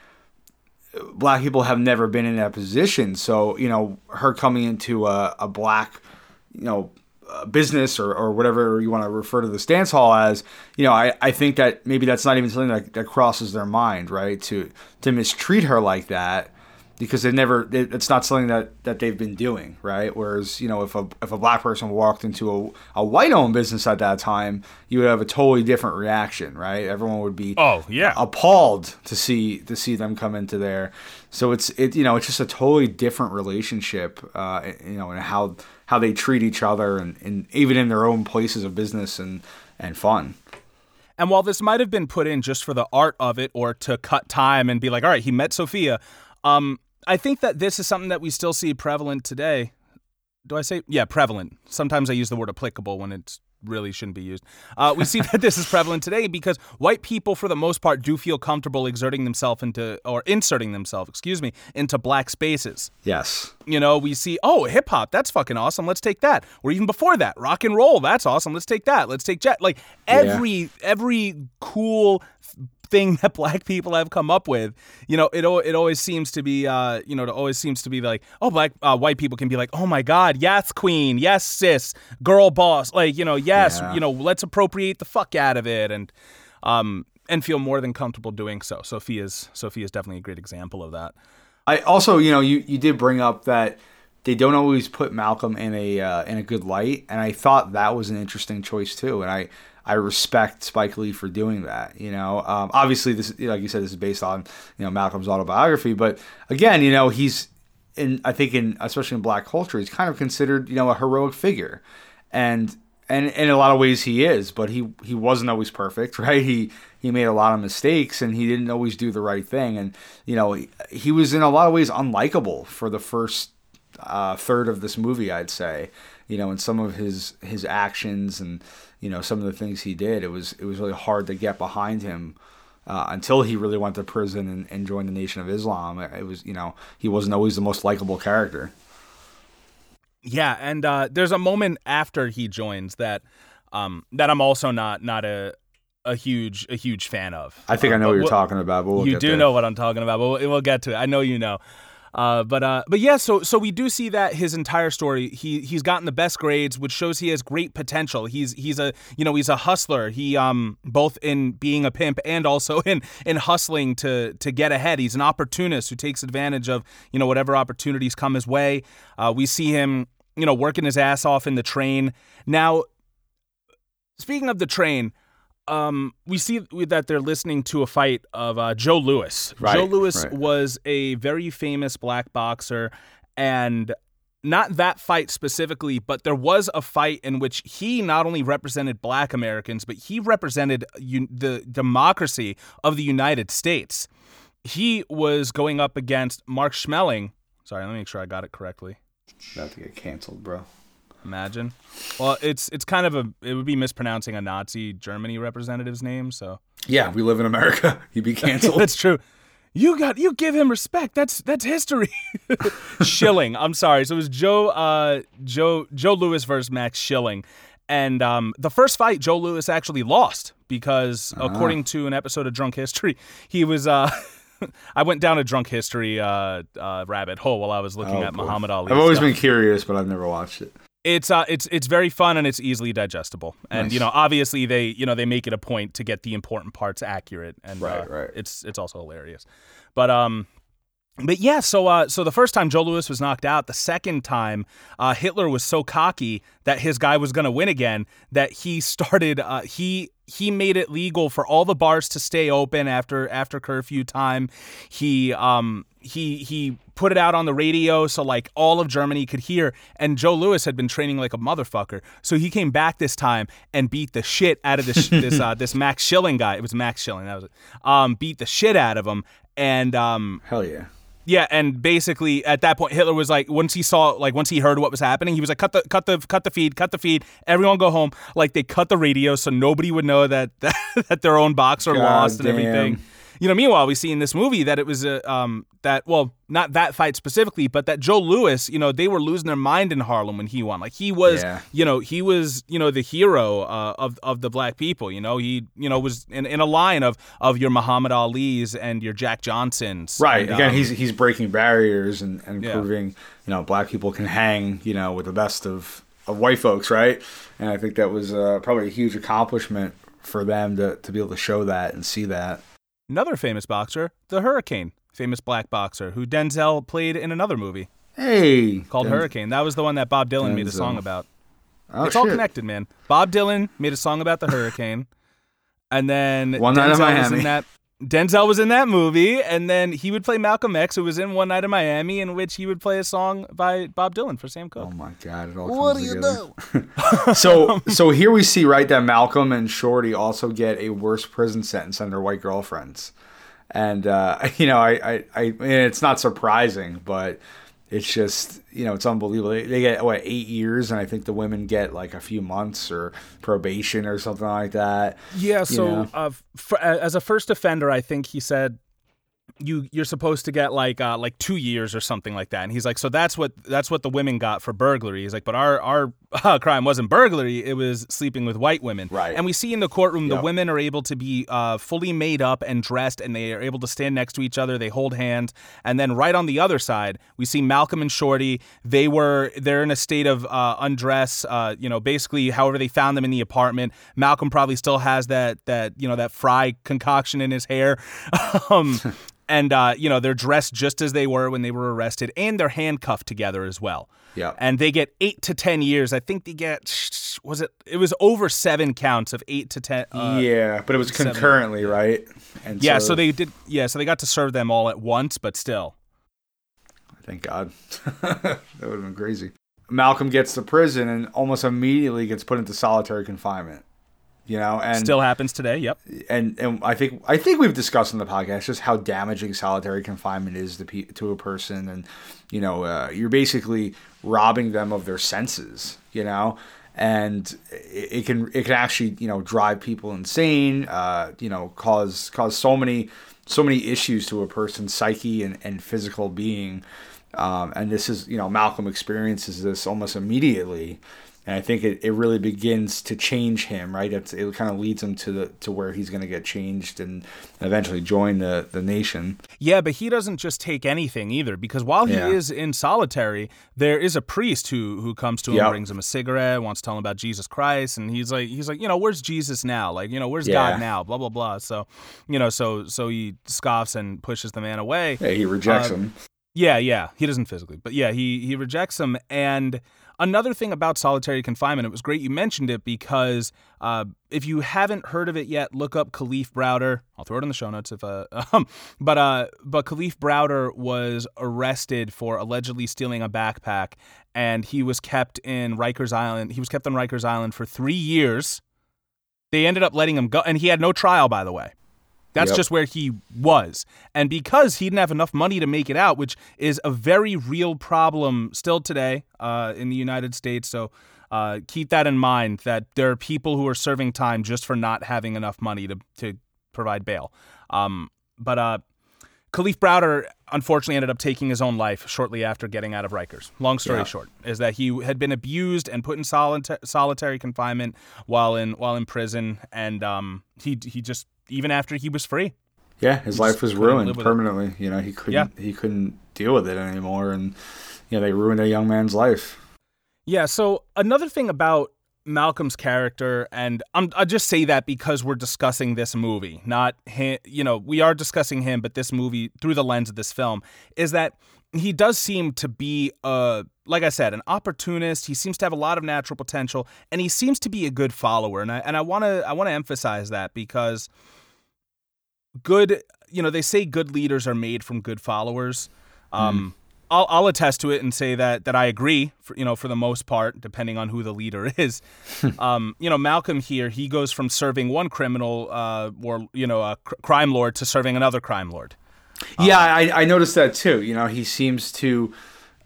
Speaker 2: black people have never been in that position. So you know, her coming into a, a black you know Uh, business or, or whatever you want to refer to the dance hall as, you know, I, I think that maybe that's not even something that, that crosses their mind, right? To to mistreat her like that because they never it, it's not something that, that they've been doing, right? Whereas, you know, if a if a black person walked into a, a white owned business at that time, you would have a totally different reaction, right? Everyone would be
Speaker 1: oh yeah
Speaker 2: appalled to see to see them come into there. So it's it you know it's just a totally different relationship, uh, you know, and how how they treat each other and, and even in their own places of business and, and fun.
Speaker 1: And while this might have been put in just for the art of it or to cut time and be like, all right, he met Sophia, um, I think that this is something that we still see prevalent today. Do I say, yeah, prevalent? Sometimes I use the word applicable when it's really shouldn't be used. Uh, we see that this is prevalent today because white people, for the most part, do feel comfortable exerting themselves into or inserting themselves, excuse me, into black spaces.
Speaker 2: Yes.
Speaker 1: You know, we see, oh, hip hop, that's fucking awesome. Let's take that. Or even before that, rock and roll, that's awesome. Let's take that. Let's take jet. Like every yeah. every cool thing that black people have come up with. You know, it it always seems to be, uh, you know, it always seems to be like, oh, black uh, white people can be like, oh my god, yes, queen, yes, sis, girl boss, like you know, yes, yeah. you know, let's appropriate the fuck out of it and um and feel more than comfortable doing so. Sophia's Sophia's definitely a great example of that.
Speaker 2: I also, you know, you you did bring up that they don't always put Malcolm in a uh, in a good light, and I thought that was an interesting choice too. And I I respect Spike Lee for doing that. You know, um, obviously this, like you said, this is based on you know Malcolm's autobiography, but again, you know, he's in. I think in especially in black culture, he's kind of considered you know a heroic figure, and and in a lot of ways he is, but he he wasn't always perfect, right? He he made a lot of mistakes and he didn't always do the right thing, and you know he, he was in a lot of ways unlikable for the first uh, third of this movie, I'd say. You know, in some of his his actions and you know some of the things he did, it was it was really hard to get behind him. Uh, until he really went to prison and, and joined the Nation of Islam, it was you know he wasn't always the most likable character.
Speaker 1: Yeah, and uh, there's a moment after he joins that um, that I'm also not not a a huge a huge fan of.
Speaker 2: I think
Speaker 1: uh,
Speaker 2: I know what you're we'll, talking about. But we'll
Speaker 1: you do
Speaker 2: there.
Speaker 1: know what I'm talking about, but we'll, we'll get to it. I know you know. Uh, but uh, but yeah, so so we do see that his entire story. He he's gotten the best grades, which shows he has great potential. He's he's a you know he's a hustler. He um both in being a pimp and also in in hustling to to get ahead. He's an opportunist who takes advantage of you know whatever opportunities come his way. Uh, we see him you know working his ass off in the train. Now, speaking of the train um, we see that they're listening to a fight of uh, Joe Louis.
Speaker 2: Right,
Speaker 1: Joe Louis
Speaker 2: right.
Speaker 1: was a very famous black boxer, and not that fight specifically, but there was a fight in which he not only represented black Americans, but he represented un- the democracy of the United States. He was going up against Mark Schmeling. Sorry, let me make sure I got it correctly.
Speaker 2: About to get canceled, bro.
Speaker 1: Imagine. Well, it's it's kind of a it would be mispronouncing a Nazi Germany representative's name, so
Speaker 2: Yeah, we live in America. He'd be canceled.
Speaker 1: that's true. You got you give him respect. That's that's history. Schilling. I'm sorry. So it was Joe uh Joe Joe Louis versus Max Schilling. And um, the first fight, Joe Louis actually lost because, uh-huh. according to an episode of Drunk History, he was. Uh, I went down a drunk history uh, uh, rabbit hole while I was looking
Speaker 2: oh,
Speaker 1: at Muhammad Ali.
Speaker 2: I've always
Speaker 1: stuff.
Speaker 2: been curious, but I've never watched it
Speaker 1: it's uh it's it's very fun and it's easily digestible and
Speaker 2: nice.
Speaker 1: you know obviously they you know they make it a point to get the important parts accurate and
Speaker 2: right,
Speaker 1: uh,
Speaker 2: right.
Speaker 1: it's it's also hilarious but um but yeah, so uh, so the first time Joe Louis was knocked out, the second time uh, Hitler was so cocky that his guy was going to win again that he started uh, he he made it legal for all the bars to stay open after after curfew time. He um he he put it out on the radio so like all of Germany could hear. And Joe Louis had been training like a motherfucker, so he came back this time and beat the shit out of this this uh, this Max Schilling guy. It was Max Schilling, that was it. Um, beat the shit out of him, and um,
Speaker 2: hell yeah.
Speaker 1: Yeah, and basically at that point, Hitler was like, once he saw, like, once he heard what was happening, he was like, cut the, cut the, cut the feed, cut the feed. Everyone go home. Like they cut the radio so nobody would know that that, that their own boxer
Speaker 2: God
Speaker 1: lost
Speaker 2: damn.
Speaker 1: and everything. You know, meanwhile, we see in this movie that it was a um that well not that fight specifically, but that Joe Louis, you know, they were losing their mind in Harlem when he won. Like he was,
Speaker 2: Yeah.
Speaker 1: you know, he was, you know, the hero uh, of of the black people. You know, he, you know, was in, in a line of of your Muhammad Ali's and your Jack Johnsons.
Speaker 2: Right.
Speaker 1: And,
Speaker 2: Again,
Speaker 1: um,
Speaker 2: he's he's breaking barriers and, and
Speaker 1: Yeah.
Speaker 2: proving, you know, black people can hang, you know, with the best of, of white folks, right? And I think that was uh, probably a huge accomplishment for them to, to be able to show that and see that.
Speaker 1: Another famous boxer, the Hurricane, famous black boxer who Denzel played in another movie
Speaker 2: Hey.
Speaker 1: called Hurricane. That was the one that Bob Dylan made a song about.
Speaker 2: Oh,
Speaker 1: it's all connected, man. Bob Dylan made a song about the hurricane, and then
Speaker 2: One Night in
Speaker 1: Denzel was in that. Denzel was in that movie, and then he would play Malcolm X, who was in One Night in Miami, in which he would play a song by Bob Dylan for Sam Cooke.
Speaker 2: Oh my God! It all
Speaker 1: what
Speaker 2: comes
Speaker 1: do you
Speaker 2: together.
Speaker 1: know?
Speaker 2: so so here we see right that Malcolm and Shorty also get a worse prison sentence than their white girlfriends, and uh, you know I I, I and it's not surprising, but it's just you know it's unbelievable. They, they get what eight years, and I think the women get like a few months or probation or something like that.
Speaker 1: Yeah, so
Speaker 2: know?
Speaker 1: uh, f- as a first offender, I think he said you you're supposed to get like uh, like two years or something like that. And he's like, so that's what that's what the women got for burglary. He's like, but our our uh, crime wasn't burglary; it was sleeping with white women.
Speaker 2: Right.
Speaker 1: And we see in the courtroom the women are able to be uh, fully made up and dressed, and they are able to stand next to each other. They hold hands, and then right on the other side, we see Malcolm and Shorty. They were they're in a state of uh, undress. Uh, you know, basically, however they found them in the apartment. Malcolm probably still has that that you know that fry concoction in his hair. um, and uh, you know they're dressed just as they were when they were arrested, and they're handcuffed together as well.
Speaker 2: Yeah.
Speaker 1: And they get eight to ten years. I think they get was it? It was over seven counts of eight to ten. Uh,
Speaker 2: yeah, but it was
Speaker 1: seven.
Speaker 2: concurrently, right? And
Speaker 1: yeah. So they did. Yeah. So they got to serve them all at once, but still.
Speaker 2: Thank God. that would have been crazy. Malcolm gets to prison and almost immediately gets put into solitary confinement. You know, and
Speaker 1: Still happens today. Yep.
Speaker 2: and and I think I think we've discussed in the podcast just how damaging solitary confinement is to pe- to a person, and you know, uh, you're basically robbing them of their senses. You know, and it, it can it can actually you know drive people insane. Uh, you know, cause cause so many so many issues to a person's psyche and, and physical being. Um, and this is you know Malcolm experiences this almost immediately and I think it, it really begins to change him, right? It's, it kind of leads him to the to where he's going to get changed and eventually join the the nation.
Speaker 1: Yeah, but he doesn't just take anything either, because while he
Speaker 2: Yeah.
Speaker 1: is in solitary, there is a priest who who comes to him,
Speaker 2: Yep.
Speaker 1: brings him a cigarette, wants to tell him about Jesus Christ, and he's like, he's like, you know, where's Jesus now? Like, you know, where's
Speaker 2: Yeah.
Speaker 1: God now? Blah blah blah. So, you know, so so he scoffs and pushes the man away.
Speaker 2: Yeah, he rejects
Speaker 1: Uh,
Speaker 2: him.
Speaker 1: Yeah, yeah. He doesn't physically, but yeah, he he rejects him. And another thing about solitary confinement, it was great you mentioned it because uh, if you haven't heard of it yet, look up Kalief Browder. I'll throw it in the show notes if uh, um, but uh, but Kalief Browder was arrested for allegedly stealing a backpack, and he was kept in Rikers Island. He was kept on Rikers Island for three years. They ended up letting him go, and he had no trial, by the way. That's
Speaker 2: Yep.
Speaker 1: just where he was. And because he didn't have enough money to make it out, which is a very real problem still today uh, in the United States. So uh, keep that in mind that there are people who are serving time just for not having enough money to, to provide bail. Um, but uh, Kalief Browder unfortunately ended up taking his own life shortly after getting out of Rikers. Long story
Speaker 2: Yeah.
Speaker 1: short is that he had been abused and put in solita- solitary confinement while in while in prison, and um, he he just even after he was free.
Speaker 2: Yeah, his
Speaker 1: just
Speaker 2: life was ruined
Speaker 1: with it.
Speaker 2: permanently. You know, he couldn't
Speaker 1: Yeah.
Speaker 2: he couldn't deal with it anymore, and you know they ruined a young man's life.
Speaker 1: Yeah. So another thing about Malcolm's character, and I'm, I just say that because we're discussing this movie, not him. You know, we are discussing him, but this movie through the lens of this film is that he does seem to be uh like I said, an opportunist. He seems to have a lot of natural potential, and he seems to be a good follower. And I and I want to I want to emphasize that because good, you know, they say good leaders are made from good followers. Um, I'll, I'll attest to it and say that that I agree. For, you know, for the most part, depending on who the leader is. um, you know, Malcolm here, he goes from serving one criminal uh, or you know a cr- crime lord to serving another crime lord.
Speaker 2: Yeah, I, I noticed that too. You know, he seems to,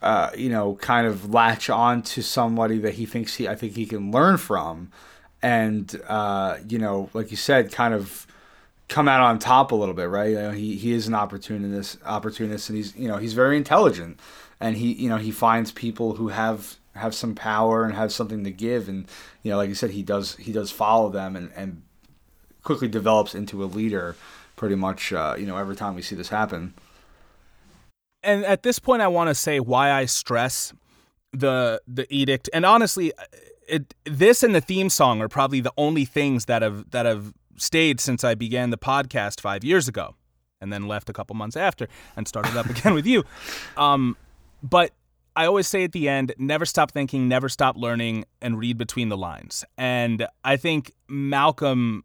Speaker 2: uh, you know, kind of latch on to somebody that he thinks he, I think he can learn from, and uh, you know, like you said, kind of come out on top a little bit, right? You know, he he is an opportunist, opportunist, and he's you know he's very intelligent, and he you know he finds people who have have some power and have something to give, and you know, like you said, he does he does follow them and and quickly develops into a leader pretty much uh, you know every time we see this happen
Speaker 1: and at this point, I want to say why I stress the the edict. And honestly, it this and the theme song are probably the only things that have that have stayed since I began the podcast five years ago, and then left a couple months after and started up again with you. Um, but I always say at the end, never stop thinking, never stop learning, and read between the lines. And I think Malcolm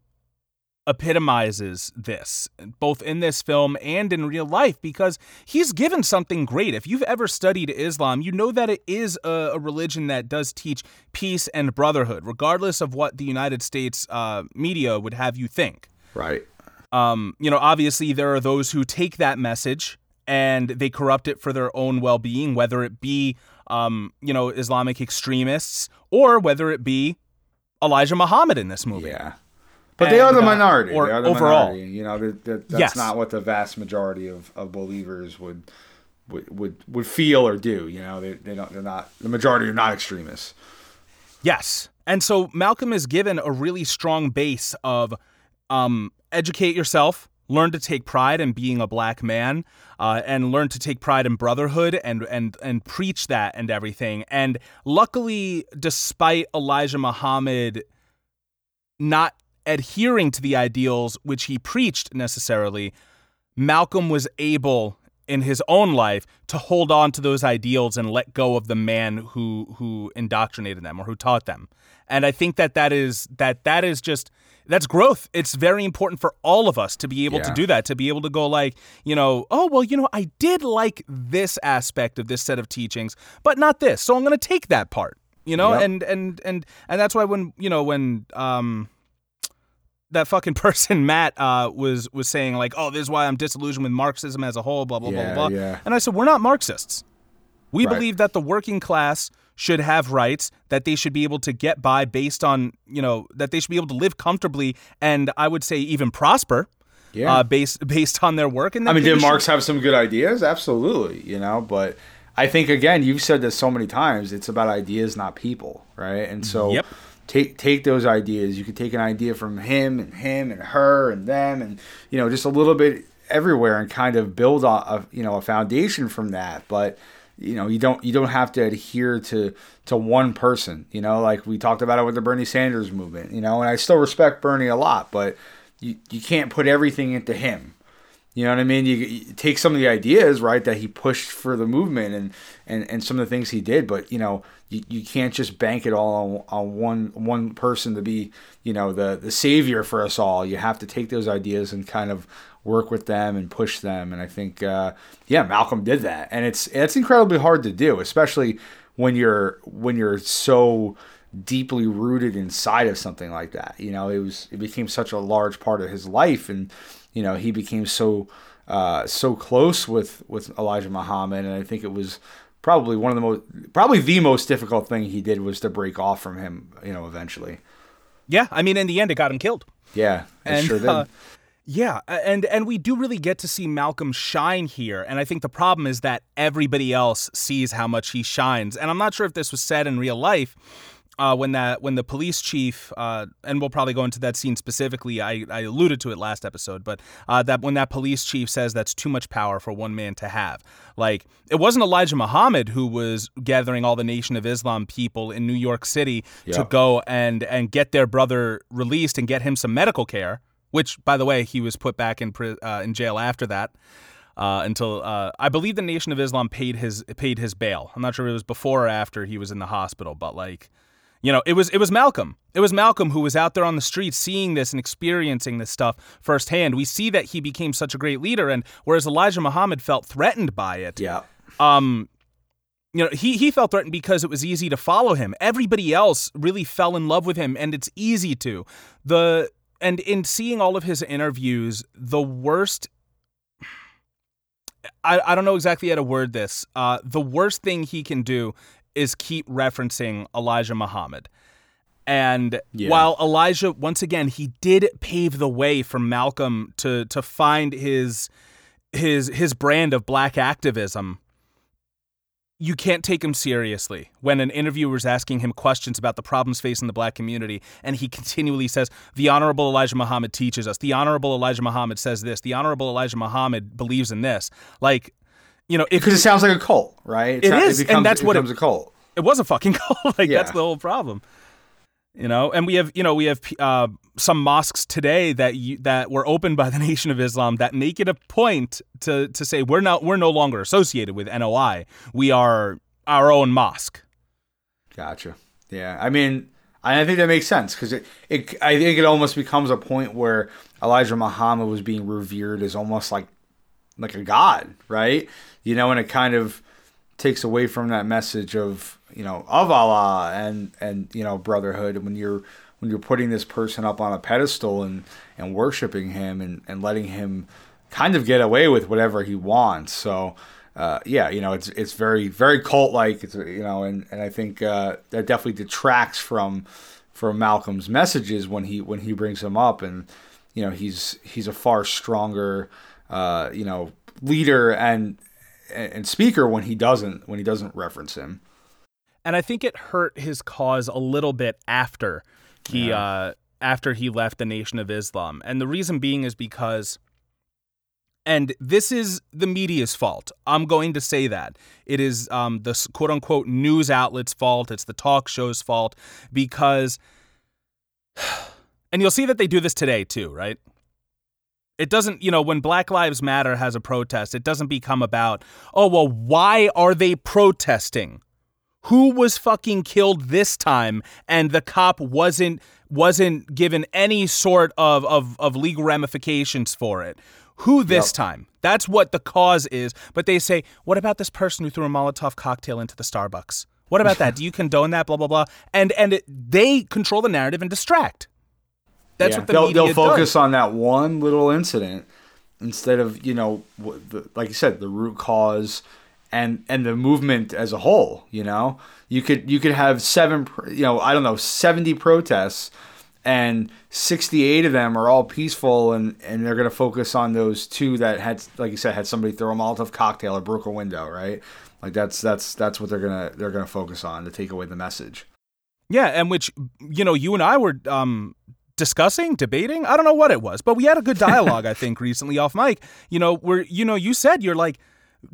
Speaker 1: epitomizes this both in this film and in real life because he's given something great. If you've ever studied Islam, you know that it is a, a religion that does teach peace and brotherhood, regardless of what the United States uh, media would have you think.
Speaker 2: right
Speaker 1: Um, you know, obviously there are those who take that message and they corrupt it for their own well-being, whether it be um, you know Islamic extremists or whether it be Elijah Muhammad in this movie.
Speaker 2: Yeah. But they are the
Speaker 1: uh,
Speaker 2: minority.
Speaker 1: or
Speaker 2: they are the
Speaker 1: overall.
Speaker 2: minority. You know, that, that, that's
Speaker 1: Yes.
Speaker 2: not what the vast majority of, of believers would, would would would feel or do. You know, they, they don't. They're not. The majority are not extremists.
Speaker 1: Yes. And so Malcolm is given a really strong base of um, educate yourself, learn to take pride in being a black man, uh, and learn to take pride in brotherhood and and and preach that and everything. And luckily, despite Elijah Muhammad not adhering to the ideals which he preached necessarily, Malcolm was able in his own life to hold on to those ideals and let go of the man who who indoctrinated them or who taught them. And I think that that is that that is just that's growth. It's very important for all of us to be able
Speaker 2: Yeah.
Speaker 1: to do that, to be able to go like, you know, oh well, you know, I did like this aspect of this set of teachings, but not this. So I'm going to take that part, you know,
Speaker 2: Yep.
Speaker 1: and and and and that's why when you know when um that fucking person Matt uh, was was saying like, oh, this is why I'm disillusioned with Marxism as a whole, blah blah
Speaker 2: Yeah,
Speaker 1: blah blah.
Speaker 2: yeah.
Speaker 1: And I said, we're not Marxists. We
Speaker 2: Right.
Speaker 1: believe that the working class should have rights, that they should be able to get by based on, you know, that they should be able to live comfortably and I would say even prosper
Speaker 2: Yeah.
Speaker 1: uh, based based on their work. And
Speaker 2: I mean,
Speaker 1: they
Speaker 2: did
Speaker 1: should-
Speaker 2: Marx have some good ideas? Absolutely, you know, but I think again, you've said this so many times. It's about ideas, not people, right? And so,
Speaker 1: Yep.
Speaker 2: Take take those ideas. You can take an idea from him and him and her and them, and you know, just a little bit everywhere, and kind of build a, a you know a foundation from that. But you know, you don't you don't have to adhere to to one person. You know, like we talked about it with the Bernie Sanders movement. You know, and I still respect Bernie a lot, but you you can't put everything into him. You know what I mean? You, you take some of the ideas, right, that he pushed for the movement and, and, and some of the things he did, but you know, you, you can't just bank it all on, on one one person to be, you know, the the savior for us all. You have to take those ideas and kind of work with them and push them. And I think, uh, yeah, Malcolm did that, and it's it's incredibly hard to do, especially when you're when you're so deeply rooted inside of something like that. You know, it was it became such a large part of his life, and you know he became so uh, so close with with Elijah Muhammad, and I think it was probably one of the most probably the most difficult thing he did was to break off from him. You know, eventually.
Speaker 1: Yeah, I mean, in the end, it got him killed.
Speaker 2: Yeah, it
Speaker 1: And,
Speaker 2: sure did.
Speaker 1: uh, Yeah, and and we do really get to see Malcolm shine here, and I think the problem is that everybody else sees how much he shines, and I'm not sure if this was said in real life. Uh, when that when the police chief uh, and we'll probably go into that scene specifically. I, I alluded to it last episode, but uh, that when that police chief says that's too much power for one man to have, like it wasn't Elijah Muhammad who was gathering all the Nation of Islam people in New York City to go and and get their brother released and get him some medical care which, by the way, he was put back in uh, in jail after that. Uh, until uh, I believe the Nation of Islam paid his paid his bail. I'm not sure if it was before or after he was in the hospital, but like, you know, it was it was Malcolm. It was Malcolm who was out there on the streets seeing this and experiencing this stuff firsthand. We see that he became such a great leader, and whereas Elijah Muhammad felt threatened by it,
Speaker 2: yeah,
Speaker 1: um you know he he felt threatened because it was easy to follow him everybody else really fell in love with him and it's easy to the and in seeing all of his interviews the worst I, I don't know exactly how to word this. Uh, the worst thing he can do is keep referencing Elijah Muhammad. And
Speaker 2: Yeah.
Speaker 1: while Elijah, once again, he did pave the way for Malcolm to to find his his his brand of black activism, you can't take him seriously when an interviewer is asking him questions about the problems facing the black community and he continually says the honorable elijah muhammad teaches us the honorable elijah muhammad says this the honorable elijah muhammad believes in this like you know if
Speaker 2: because it sounds like a cult, right?
Speaker 1: It
Speaker 2: not-
Speaker 1: is, and
Speaker 2: becomes,
Speaker 1: that's what it-
Speaker 2: becomes a cult.
Speaker 1: it was a fucking cult like
Speaker 2: Yeah.
Speaker 1: that's the whole problem you know and we have you know we have uh, some mosques today that you, that were opened by the nation of islam that make it a point to to say we're not we're no longer associated with noi we are our own mosque
Speaker 2: Gotcha. Yeah, I mean, I think that makes sense because it, it, I think it almost becomes a point where Elijah Muhammad was being revered as almost like, like a god, right? You know, and it kind of takes away from that message of you know of Allah and and you know brotherhood when you're when you're putting this person up on a pedestal and and worshiping him and and letting him kind of get away with whatever he wants. So uh, yeah, you know, it's it's very very cult like. It's you know, and and I think uh, that definitely detracts from from Malcolm's messages when he when he brings them up, and you know, he's he's a far stronger uh, you know leader and and speaker when he doesn't when he doesn't reference him.
Speaker 1: and I think it hurt his cause a little bit after he uh, after he left the Nation of Islam, and the reason being is because, and this is the media's fault. I'm going to say that it is um, the quote unquote news outlets' fault. It's the talk show's fault because, and you'll see that they do this today too, right? It doesn't, you know, when Black Lives Matter has a protest, it doesn't become about, oh, well, why are they protesting? Who was fucking killed this time and the cop wasn't wasn't given any sort of of, of legal ramifications for it? Who this
Speaker 2: Yep.
Speaker 1: time? That's what the cause is. But they say, what about this person who threw a Molotov cocktail into the Starbucks? What about that? Do you condone that? Blah blah blah. And and it, they control the narrative and distract. That's
Speaker 2: Yeah.
Speaker 1: what the
Speaker 2: they'll,
Speaker 1: media
Speaker 2: they'll focus
Speaker 1: does.
Speaker 2: on that one little incident instead of you know the, like you said the root cause and and the movement as a whole you know you could you could have seven you know i don't know 70 protests and 68 of them are all peaceful and and they're going to focus on those two that had like you said had somebody throw a molotov cocktail or broke a window right like that's that's that's what they're going to they're going to focus on to take away the message
Speaker 1: Yeah, and which you know, you and I were um discussing, debating. I don't know what it was, but we had a good dialogue, I think, recently off mic. You know, where you know, you said you're like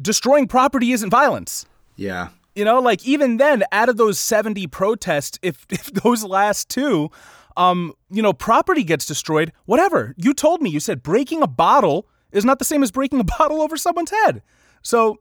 Speaker 1: destroying property isn't violence.
Speaker 2: yeah
Speaker 1: You know, like even then, out of those 70 protests, if if those last two, um, you know, property gets destroyed, whatever. You told me, you said breaking a bottle is not the same as breaking a bottle over someone's head. So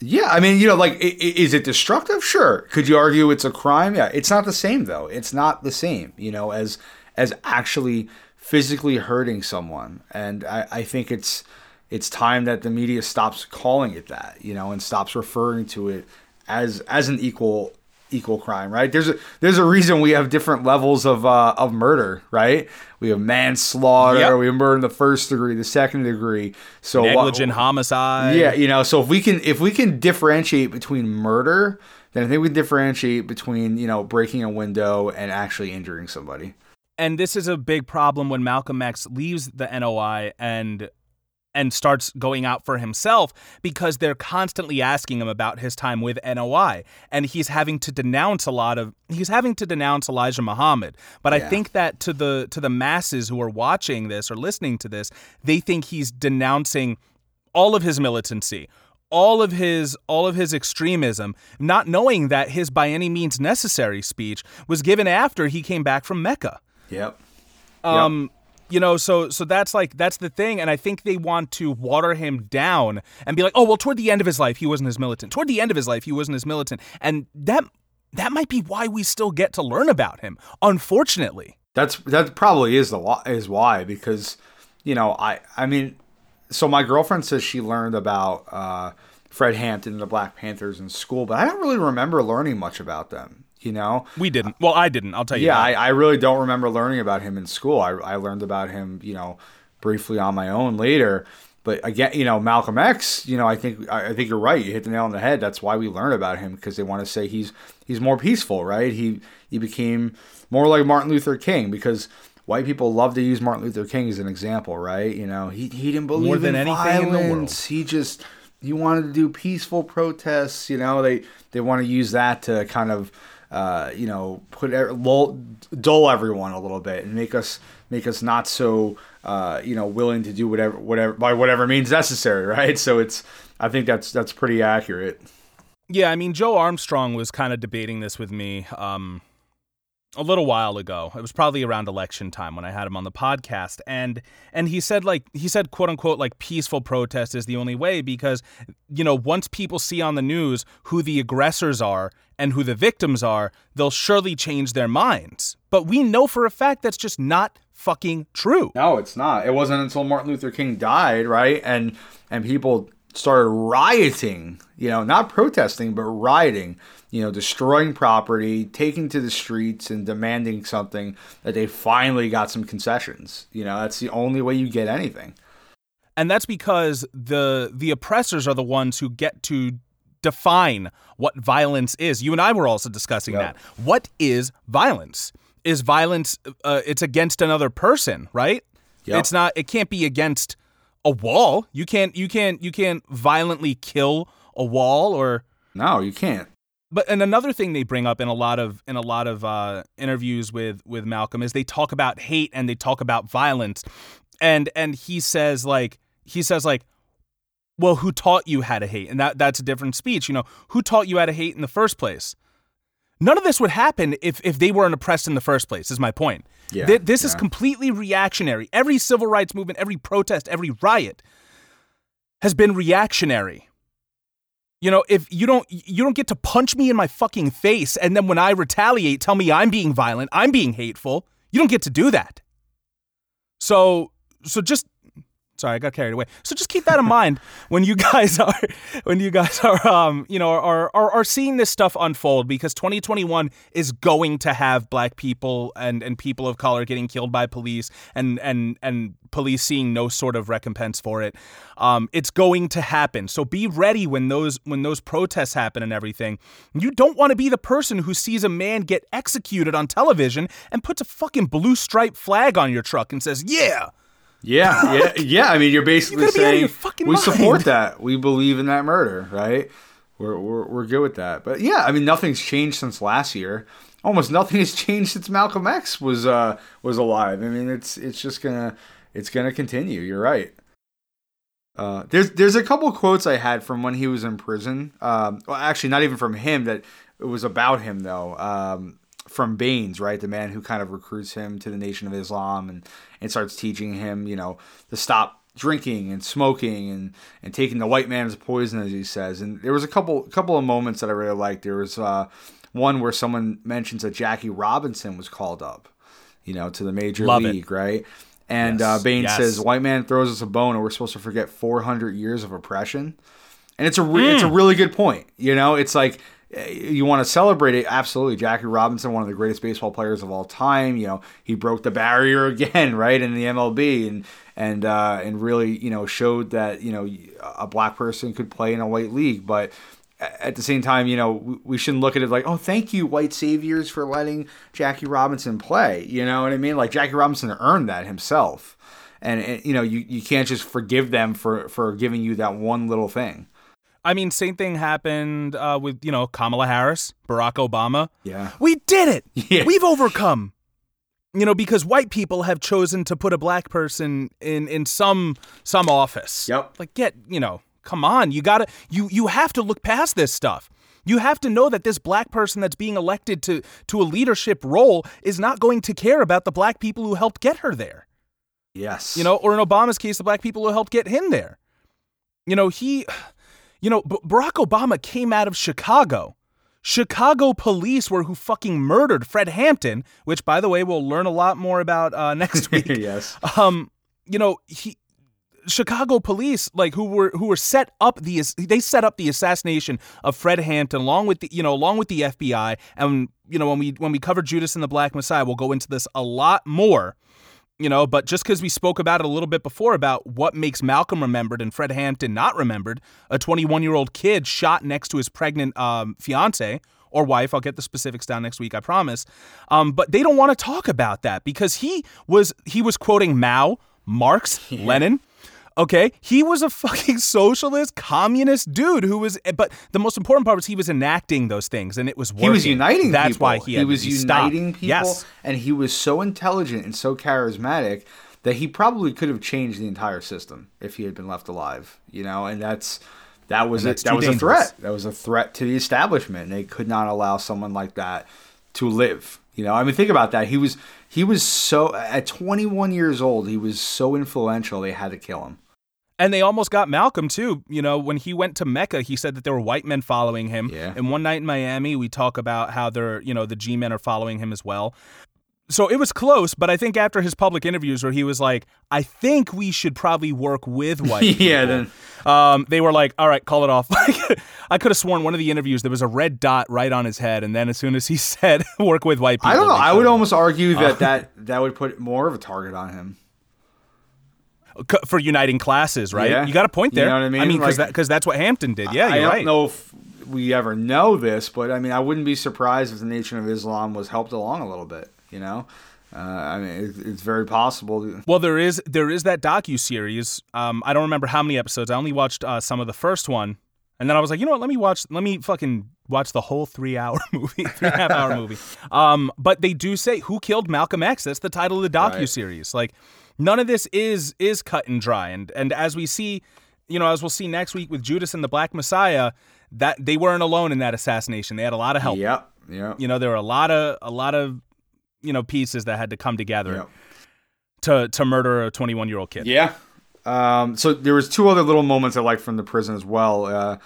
Speaker 2: Yeah, I mean, you know, like, is it destructive? Sure. Could you argue it's a crime? Yeah, it's not the same though. It's not the same, you know, as as actually physically hurting someone. And I, I think it's it's time that the media stops calling it that, you know, and stops referring to it as as an equal equal crime, right? There's a there's a reason we have different levels of uh, of murder, right? We have manslaughter,
Speaker 1: Yep.
Speaker 2: we have murder in the first degree, the second degree. So what-
Speaker 1: negligent homicide.
Speaker 2: yeah, you know, so if we can if we can differentiate between murder, then I think we differentiate between, you know, breaking a window and actually injuring somebody.
Speaker 1: And this is a big problem when Malcolm X leaves the NOI and and starts going out for himself because they're constantly asking him about his time with NOI and he's having to denounce a lot of he's having to denounce Elijah Muhammad. But I think that to the to the masses who are watching this or listening to this they think he's denouncing all of his militancy all of his all of his extremism not knowing that his by any means necessary speech was given after he came back from Mecca
Speaker 2: Yep.
Speaker 1: um you know so so that's like that's the thing and i think they want to water him down and be like oh well toward the end of his life he wasn't as militant. Toward the end of his life he wasn't as militant. And that that might be why we still get to learn about him unfortunately.
Speaker 2: That's that probably is the why is why because you know, I I mean so my girlfriend says she learned about uh Fred Hampton and the Black Panthers in school, but I don't really remember learning much about them, you know?
Speaker 1: we didn't well i didn't i'll tell you
Speaker 2: Yeah. I, I really don't remember learning about him in school. I, I learned about him, you know, briefly on my own later. But again, you know, Malcolm X, you know, I think I think you're right. You hit the nail on the head. That's why we learn about him because they want to say he's he's more peaceful, right? He he became more like Martin Luther King because white people love to use Martin Luther King as an example, right? You know, he he didn't believe
Speaker 1: More than
Speaker 2: in
Speaker 1: anything in the world.
Speaker 2: violence. He just he wanted to do peaceful protests. You know, they they want to use that to kind of uh, you know put lull, dull everyone a little bit and make us make us not so uh, you know willing to do whatever whatever by whatever means necessary, right? So it's I think that's that's pretty accurate.
Speaker 1: Yeah, I mean, Joe Armstrong was kind of debating this with me um, a little while ago. It was probably around election time when I had him on the podcast, and and he said like he said quote unquote like peaceful protest is the only way because you know once people see on the news who the aggressors are and who the victims are, they'll surely change their minds. But we know for a fact that's just not fucking true.
Speaker 2: No, it's not. It wasn't until Martin Luther King died, right? And and people started rioting, you know, not protesting, but rioting, you know, destroying property, taking to the streets and demanding something that they finally got some concessions. You know, that's the only way you get anything.
Speaker 1: And that's because the the oppressors are the ones who get to define what violence is. You and I were also discussing
Speaker 2: Yep.
Speaker 1: that. What is violence? Is violence uh, it's against another person, right?
Speaker 2: Yep.
Speaker 1: It's not it can't be against a wall. You can't you can't you can't violently kill a wall or
Speaker 2: No, you can't.
Speaker 1: but and another thing they bring up in a lot of in a lot of uh, interviews with with Malcolm is they talk about hate and they talk about violence, and and he says like he says like, well, who taught you how to hate? And that that's a different speech. You know, who taught you how to hate in the first place? None of this would happen if if they weren't oppressed in the first place. Is my point.
Speaker 2: Yeah,
Speaker 1: Th- this is completely reactionary. Every civil rights movement, every protest, every riot has been reactionary. You know, if you don't you don't get to punch me in my fucking face and then when I retaliate tell me I'm being violent, I'm being hateful. You don't get to do that. So so just sorry, I got carried away. So just keep that in mind when you guys are when you guys are um you know are, are are seeing this stuff unfold because 2021 is going to have black people and and people of color getting killed by police and and and police seeing no sort of recompense for it. Um, it's going to happen. So be ready when those when those protests happen and everything. You don't want to be the person who sees a man get executed on television and puts a fucking blue stripe flag on your truck and says, "Yeah."
Speaker 2: Yeah, yeah, yeah. I mean, you're basically
Speaker 1: gotta be out of
Speaker 2: saying we
Speaker 1: mind.
Speaker 2: support that. We believe in that murder, right? We're, we're we're good with that. But yeah, I mean, nothing's changed since last year. Almost nothing has changed since Malcolm X was uh was alive. I mean, it's it's just gonna it's gonna continue. You're right. Uh, there's there's a couple quotes I had from when he was in prison. Um, well, actually, not even from him. That it was about him though. Um, from Baines, right, the man who kind of recruits him to the Nation of Islam and and starts teaching him, you know, to stop drinking and smoking and and taking the white man as poison, as he says. And there was a couple couple of moments that I really liked. There was uh, one where someone mentions that Jackie Robinson was called up, you know, to the major
Speaker 1: Love it.
Speaker 2: league, right? And
Speaker 1: Yes,
Speaker 2: uh, Baines
Speaker 1: yes.
Speaker 2: says, "White man throws us a bone, and we're supposed to forget 400 years of oppression." And it's a re- it's a really good point. You know, it's like you want to celebrate it. Absolutely, Jackie Robinson, one of the greatest baseball players of all time. You know, he broke the barrier again, right, in the MLB, and and uh, and really, you know, showed that you know a black person could play in a white league, but. At the same time, you know, we- shouldn't look at it like, oh, thank you, white saviors, for letting Jackie Robinson play. You know what I mean? Like Jackie Robinson earned that himself and, and you know you, you can't just forgive them for for giving you that one little thing
Speaker 1: I mean, same thing happened uh, with you know Kamala Harris, Barack Obama.
Speaker 2: yeah
Speaker 1: We did it.
Speaker 2: Yeah.
Speaker 1: We've overcome. You know, because white people have chosen to put a black person in in some some office.
Speaker 2: Yep.
Speaker 1: Like, get you know, come on, you gotta you you have to look past this stuff. You have to know that this black person that's being elected to to a leadership role is not going to care about the black people who helped get her there.
Speaker 2: yes
Speaker 1: You know, or in Obama's case, the black people who helped get him there. You know, he, you know, B- Barack Obama came out of Chicago. Chicago police were who fucking murdered Fred Hampton, which, by the way, we'll learn a lot more about uh, next week.
Speaker 2: yes
Speaker 1: um, you know, he. Chicago police, like who were who were set up the they set up the assassination of Fred Hampton along with the you know along with the FBI and you know when we when we cover Judas and the Black Messiah we'll go into this a lot more you know, but just because we spoke about it a little bit before about what makes Malcolm remembered and Fred Hampton not remembered, a 21 year old kid shot next to his pregnant um, fiance or wife. I'll get the specifics down next week, I promise. Um, but they don't want to talk about that because he was he was quoting Mao, Marx, Lenin. Okay, he was a fucking socialist, communist dude who was. Eh, but the most important part was he was enacting those things, and it was working.
Speaker 2: he was uniting
Speaker 1: That's
Speaker 2: people.
Speaker 1: why he, had to
Speaker 2: was
Speaker 1: stopped.
Speaker 2: uniting people
Speaker 1: Yes,
Speaker 2: and he was so intelligent and so charismatic that he probably could have changed the entire system if he had been left alive you know and that's that was it that was
Speaker 1: dangerous.
Speaker 2: a threat that was a threat to the establishment they could not allow someone like that to live you know i mean think about that he was he was so at 21 years old he was so influential they had to kill him
Speaker 1: And they almost got Malcolm too. You know, when he went to Mecca, he said that there were white men following him.
Speaker 2: Yeah.
Speaker 1: And one night in Miami, we talk about how they're, you know, the G men are following him as well. So it was close, but I think after his public interviews where he was like, I think we should probably work with white people.
Speaker 2: Yeah, then-
Speaker 1: um, they were like, all right, call it off. I could have sworn one of the interviews there was a red dot right on his head, and then as soon as he said work with white people,
Speaker 2: i don't know i would
Speaker 1: him
Speaker 2: almost argue that
Speaker 1: Uh.
Speaker 2: that that would put more of a target on him
Speaker 1: for uniting classes, right?
Speaker 2: Yeah.
Speaker 1: You got a point there.
Speaker 2: You know what I mean?
Speaker 1: I mean, because
Speaker 2: Like-
Speaker 1: that, that's what Hampton did. Yeah,
Speaker 2: I
Speaker 1: you're
Speaker 2: don't
Speaker 1: right.
Speaker 2: know if we ever know this, but I mean, I wouldn't be surprised if the Nation of Islam was helped along a little bit. You know, uh, I mean, it's very possible.
Speaker 1: Well, there is there is that docu series. Um, I don't remember how many episodes. I only watched uh, some of the first one, and then I was like, you know what? Let me watch. Let me fucking watch the whole three hour movie, three and a half hour movie. Um, but they do say who killed Malcolm X. That's the title of the docu series. Like, none of this is is cut and dry. And and as we see, you know, as we'll see next week with Judas and the Black Messiah, that they weren't alone in that assassination. They had a lot of help.
Speaker 2: Yeah, yep.
Speaker 1: You know, there were a lot of a lot of you know pieces that had to come together
Speaker 2: Yep.
Speaker 1: to to murder a 21 year old kid.
Speaker 2: Yeah. Um, so there was two other little moments I liked from the prison as well. Uh,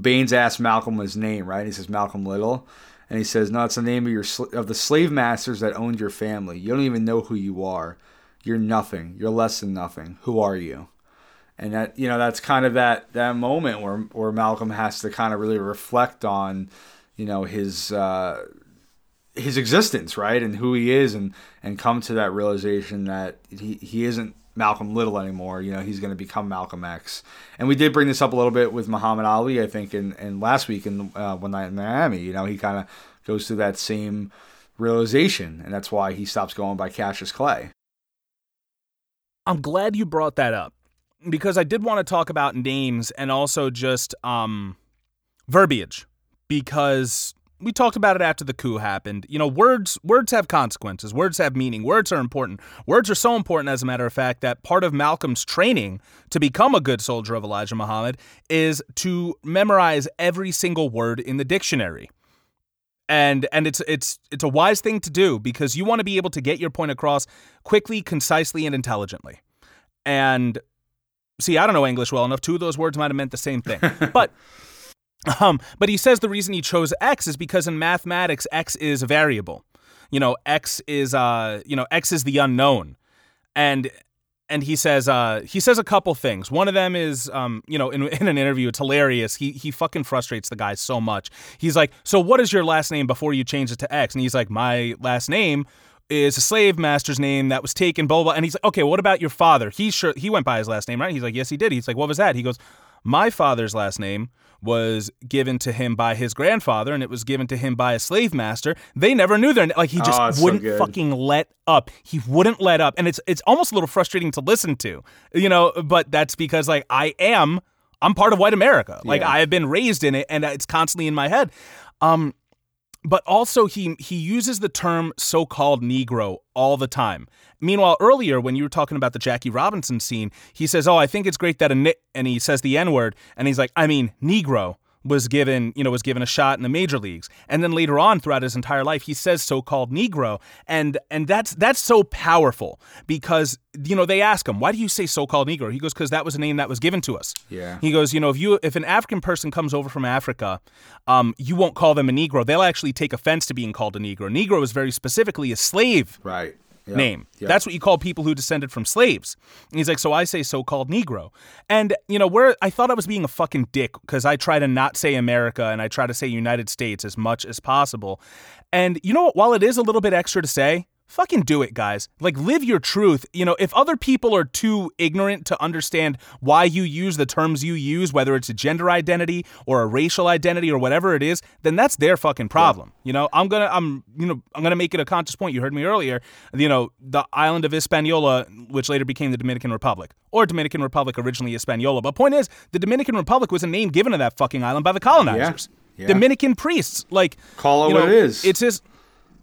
Speaker 2: Baines asks Malcolm his name, right? He says Malcolm Little, and he says, "No, it's the name of your sl- of the slave masters that owned your family. You don't even know who you are. You're nothing. You're less than nothing. Who are you?" And that you know that's kind of that that moment where where Malcolm has to kind of really reflect on, you know, his. Uh, his existence, right, and who he is, and and come to that realization that he he isn't Malcolm Little anymore. You know, he's going to become Malcolm X. And we did bring this up a little bit with Muhammad Ali, I think, in, in last week in uh, one night in Miami. You know, he kind of goes through that same realization, and that's why he stops going by Cassius Clay.
Speaker 1: I'm glad you brought that up because I did want to talk about names and also just um, verbiage because we talked about it after the coup happened. You know, words words have consequences. Words have meaning. Words are important. Words are so important, as a matter of fact, that part of Malcolm's training to become a good soldier of Elijah Muhammad is to memorize every single word in the dictionary. And and it's it's it's a wise thing to do because you want to be able to get your point across quickly, concisely, and intelligently. And see, I don't know English well enough. Two of those words might have meant the same thing, but. Um, but he says the reason he chose x is because in mathematics, x is a variable. You know, x is uh, you know, x is the unknown, and and he says uh, he says a couple things. One of them is um, you know, in, in an interview, it's hilarious. He he fucking frustrates the guy so much. He's like, so what is your last name before you change it to X? And he's like, my last name is a slave master's name that was taken, blah, blah, blah. And he's like, okay, what about your father? He sure he went by his last name, right? He's like, yes, he did. He's like, what was that? He goes, my father's last name was given to him by his grandfather and it was given to him by a slave master. They never knew their like he just
Speaker 2: Oh,
Speaker 1: wouldn't
Speaker 2: good.
Speaker 1: fucking let up. He wouldn't let up. And it's it's almost a little frustrating to listen to. You know, but that's because like I am I'm part of white America. Like
Speaker 2: Yeah.
Speaker 1: I have been raised in it and it's constantly in my head. Um but also he he uses the term so-called negro all the time. Meanwhile earlier when you were talking about the jackie robinson scene he says oh i think it's great that a ni-, and he says the n-word and he's like i mean negro was given you know was given a shot in the major leagues and then later on throughout his entire life he says so-called negro and and that's that's so powerful because you know they ask him why do you say so-called negro he goes because that was a name that was given to us
Speaker 2: Yeah.
Speaker 1: he goes, you know, if you if an African person comes over from Africa, um, you won't call them a Negro. They'll actually take offense to being called a Negro. Negro is very specifically a slave
Speaker 2: Right.
Speaker 1: Name. That's what you call people who descended from slaves. And he's like, so I say so-called Negro. And you know, where I thought I was being a fucking dick because I try to not say America and I try to say United States as much as possible. And you know what? While it is a little bit extra to say. Fucking do it, guys. Like, live your truth. You know, if other people are too ignorant to understand why you use the terms you use, whether it's a gender identity or a racial identity or whatever it is, then that's their fucking problem. You know, I'm gonna, I'm, you know, I'm gonna make it a conscious point. You heard me earlier. You know, the island of Hispaniola, which later became the Dominican Republic, or Dominican Republic originally Hispaniola. But point is, the Dominican Republic was a name given to that fucking island by the colonizers.
Speaker 2: Yeah.
Speaker 1: Dominican priests, like
Speaker 2: Call it
Speaker 1: you
Speaker 2: what it is.
Speaker 1: It's his,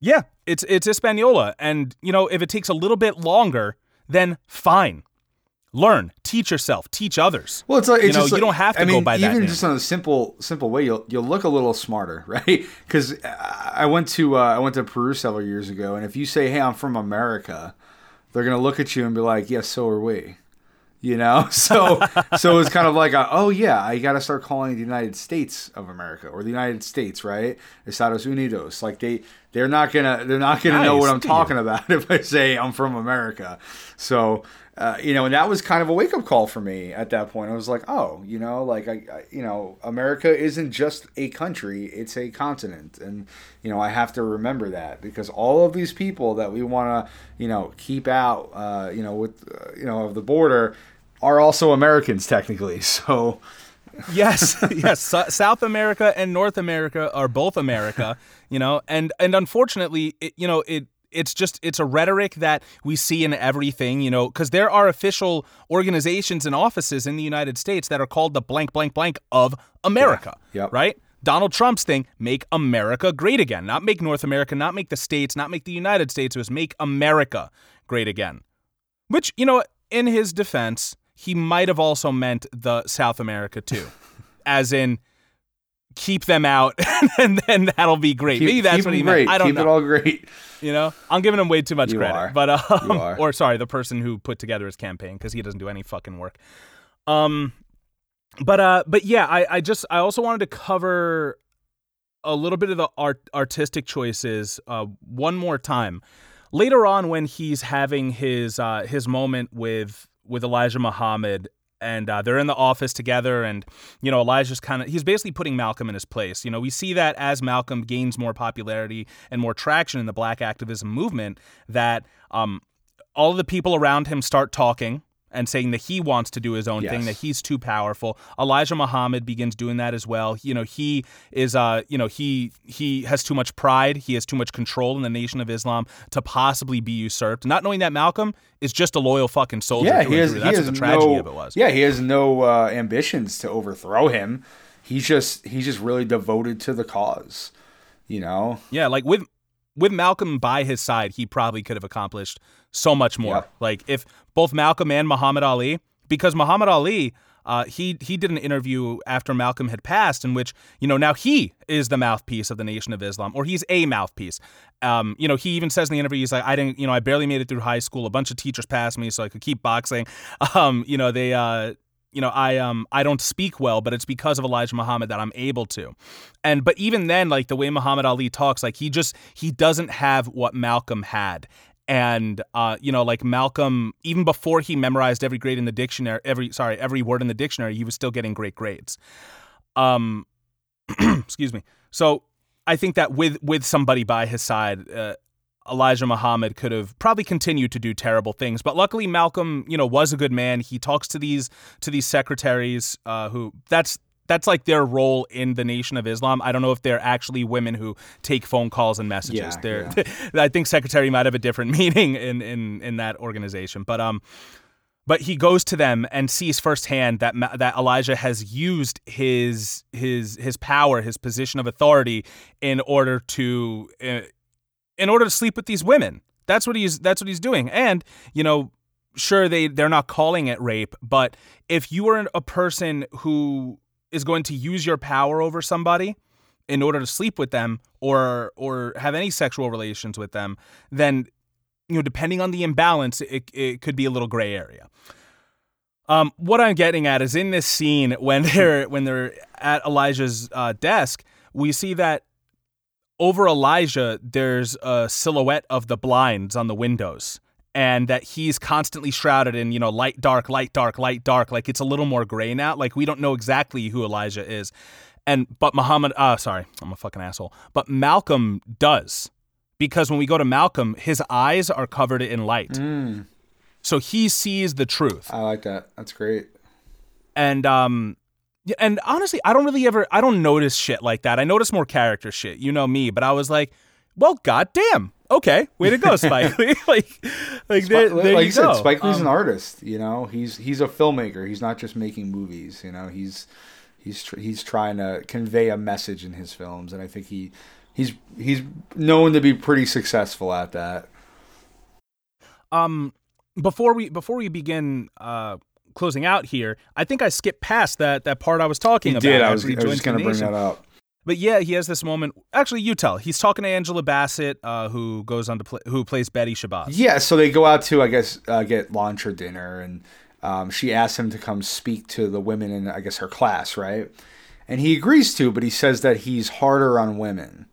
Speaker 1: yeah, it's it's Hispaniola, and you know if it takes a little bit longer, then fine. Learn, teach yourself, teach others.
Speaker 2: Well, it's like
Speaker 1: You know, you
Speaker 2: like-
Speaker 1: don't have to
Speaker 2: I
Speaker 1: go
Speaker 2: mean,
Speaker 1: by that
Speaker 2: Even just on a simple, simple way, you'll you'll look a little smarter, right? Because I went to uh, I went to Peru several years ago, and if you say, "Hey, I'm from America," they're gonna look at you and be like, "Yes, so are we." You know, so so it's kind of like, a, oh yeah, I got to start calling the United States of America or the United States, right? Estados Unidos. Like they they're not gonna they're not gonna know what I'm talking about if I say I'm from America. So uh, you know, and that was kind of a wake up call for me at that point. I was like, oh, you know, like I, I you know, America isn't just a country; it's a continent, and you know, I have to remember that because all of these people that we want to, you know, keep out, uh, you know, with uh, you know of the border, are also Americans technically. So
Speaker 1: yes, yes. So- South America and North America are both America, you know, and and unfortunately, it, you know, it it's just it's a rhetoric that we see in everything, you know, because there are official organizations and offices in the United States that are called the blank blank blank of America,
Speaker 2: Yeah. Yep.
Speaker 1: right? Donald Trump's thing, make America great again. Not make North America, not make the states, not make the United States. It was make America great again. Which, you know, in his defense, he might have also meant the South America too. As in keep them out and then that'll be great.
Speaker 2: keep,
Speaker 1: Maybe that's what he meant.
Speaker 2: great.
Speaker 1: I don't
Speaker 2: keep
Speaker 1: know.
Speaker 2: it all great.
Speaker 1: you know, I'm giving him way too much
Speaker 2: You
Speaker 1: credit.
Speaker 2: are.
Speaker 1: But um,
Speaker 2: You are.
Speaker 1: or sorry, the person who put together his campaign because he doesn't do any fucking work. Um but uh, but yeah, I I just I also wanted to cover a little bit of the art artistic choices uh, one more time. Later on, when he's having his uh, his moment with with Elijah Muhammad and uh, they're in the office together and you know elijah's kind of he's basically putting malcolm in his place. You know we see that as malcolm gains more popularity and more traction in the black activism movement that um, all of the people around him start talking and saying that he wants to do his own yes. thing, that he's too powerful. Elijah Muhammad begins doing that as well. You know, he is uh, you know, he he has too much pride, he has too much control in the Nation of Islam to possibly be usurped. Not knowing that Malcolm is just a loyal fucking soldier.
Speaker 2: Yeah, he has, That's he has the tragedy no, of it was. Yeah, he has no uh, ambitions to overthrow him. He's just he's just really devoted to the cause. You know?
Speaker 1: Yeah, like with with Malcolm by his side, he probably could have accomplished so much more. Yep. Like if both Malcolm and Muhammad Ali, because Muhammad Ali, uh, he he did an interview after Malcolm had passed, in which you know now he is the mouthpiece of the Nation of Islam, or he's a mouthpiece. Um, you know, he even says in the interview, he's like, I didn't, you know, I barely made it through high school. A bunch of teachers passed me, so I could keep boxing. Um, you know, they, uh, you know, I um I don't speak well, but it's because of Elijah Muhammad that I'm able to. And but even then, like the way Muhammad Ali talks, like he just he doesn't have what Malcolm had. And uh, you know like malcolm even before he memorized every grade in the dictionary every sorry every word in the dictionary he was still getting great grades. Um excuse me. So i think that with with somebody by his side uh, elijah muhammad could have probably continued to do terrible things but luckily malcolm you know was a good man he talks to these to these secretaries uh, who that's that's like their role in the Nation of Islam. I don't know if they're actually women who take phone calls and messages. Yeah, they're, yeah. I think secretary might have a different meaning in in in that organization, but um. But he goes to them and sees firsthand that that Elijah has used his his his power, his position of authority, in order to uh, in order to sleep with these women. That's what he's that's what he's doing. And you know, sure they they're not calling it rape, but if you are a person who is going to use your power over somebody in order to sleep with them or or have any sexual relations with them, then you know, depending on the imbalance, it, it could be a little gray area. Um, what I'm getting at is in this scene when they're when they're at Elijah's uh, desk, we see that over Elijah there's a silhouette of the blinds on the windows, and that he's constantly shrouded in, you know, light, dark, light, dark, light, dark. Like it's a little more gray now. Like we don't know exactly who Elijah is. And, but Muhammad, uh, sorry, I'm a fucking asshole. But Malcolm does. Because when we go to Malcolm, his eyes are covered in light. Mm. So he sees the truth.
Speaker 2: I like that. That's great.
Speaker 1: And, um, and honestly, I don't really ever, I don't notice shit like that. I notice more character shit. You know me, but I was like, well, goddamn okay, way to go, Spike Lee. like, like, there, there
Speaker 2: like
Speaker 1: you,
Speaker 2: said, Spike Lee's um, an artist. You know, he's he's a filmmaker. He's not just making movies. You know, he's he's tr- he's trying to convey a message in his films, and I think he he's he's known to be pretty successful at that.
Speaker 1: Um, before we before we begin. Uh, closing out here, I think I skipped past that that part I was talking
Speaker 2: you
Speaker 1: about.
Speaker 2: Did I was, I was just going to bring that up.
Speaker 1: But yeah, he has this moment. Actually, you tell. He's talking to Angela Bassett, uh, who goes on to play, who plays Betty Shabazz.
Speaker 2: Yeah, so they go out to, I guess, uh, get lunch or dinner, and um, she asks him to come speak to the women in, I guess, her class, right? And he agrees to, but he says that he's harder on women.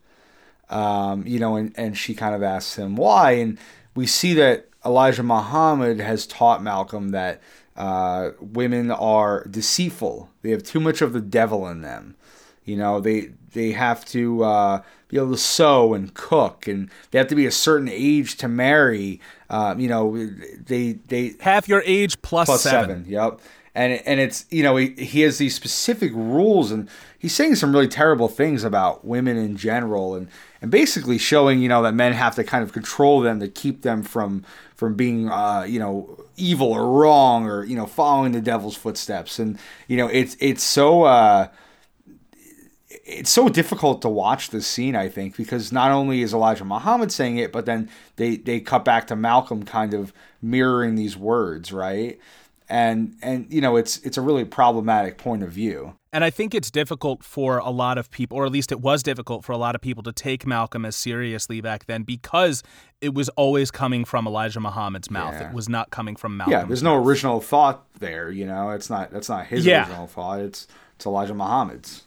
Speaker 2: Um, you know, and, and she kind of asks him why, and we see that Elijah Muhammad has taught Malcolm that uh, women are deceitful. They have too much of the devil in them. You know, they they have to uh, be able to sew and cook, and they have to be a certain age to marry. Um, you know, they they
Speaker 1: half your age plus, plus seven.
Speaker 2: seven. Yep. And and it's you know he, he has these specific rules, and he's saying some really terrible things about women in general, and and basically showing you know that men have to kind of control them to keep them from from being uh, you know evil or wrong or you know following the devil's footsteps, and you know it's it's so. Uh, it's so difficult to watch this scene, I think, because not only is Elijah Muhammad saying it, but then they, they cut back to Malcolm kind of mirroring these words, right? And and you know it's it's a really problematic point of view.
Speaker 1: And I think it's difficult for a lot of people, or at least it was difficult for a lot of people to take Malcolm as seriously back then because it was always coming from Elijah Muhammad's mouth.
Speaker 2: Yeah.
Speaker 1: It was not coming from Malcolm.
Speaker 2: Yeah, there's no original thought there. You know, it's not that's not his
Speaker 1: Yeah.
Speaker 2: original thought. It's it's Elijah Muhammad's.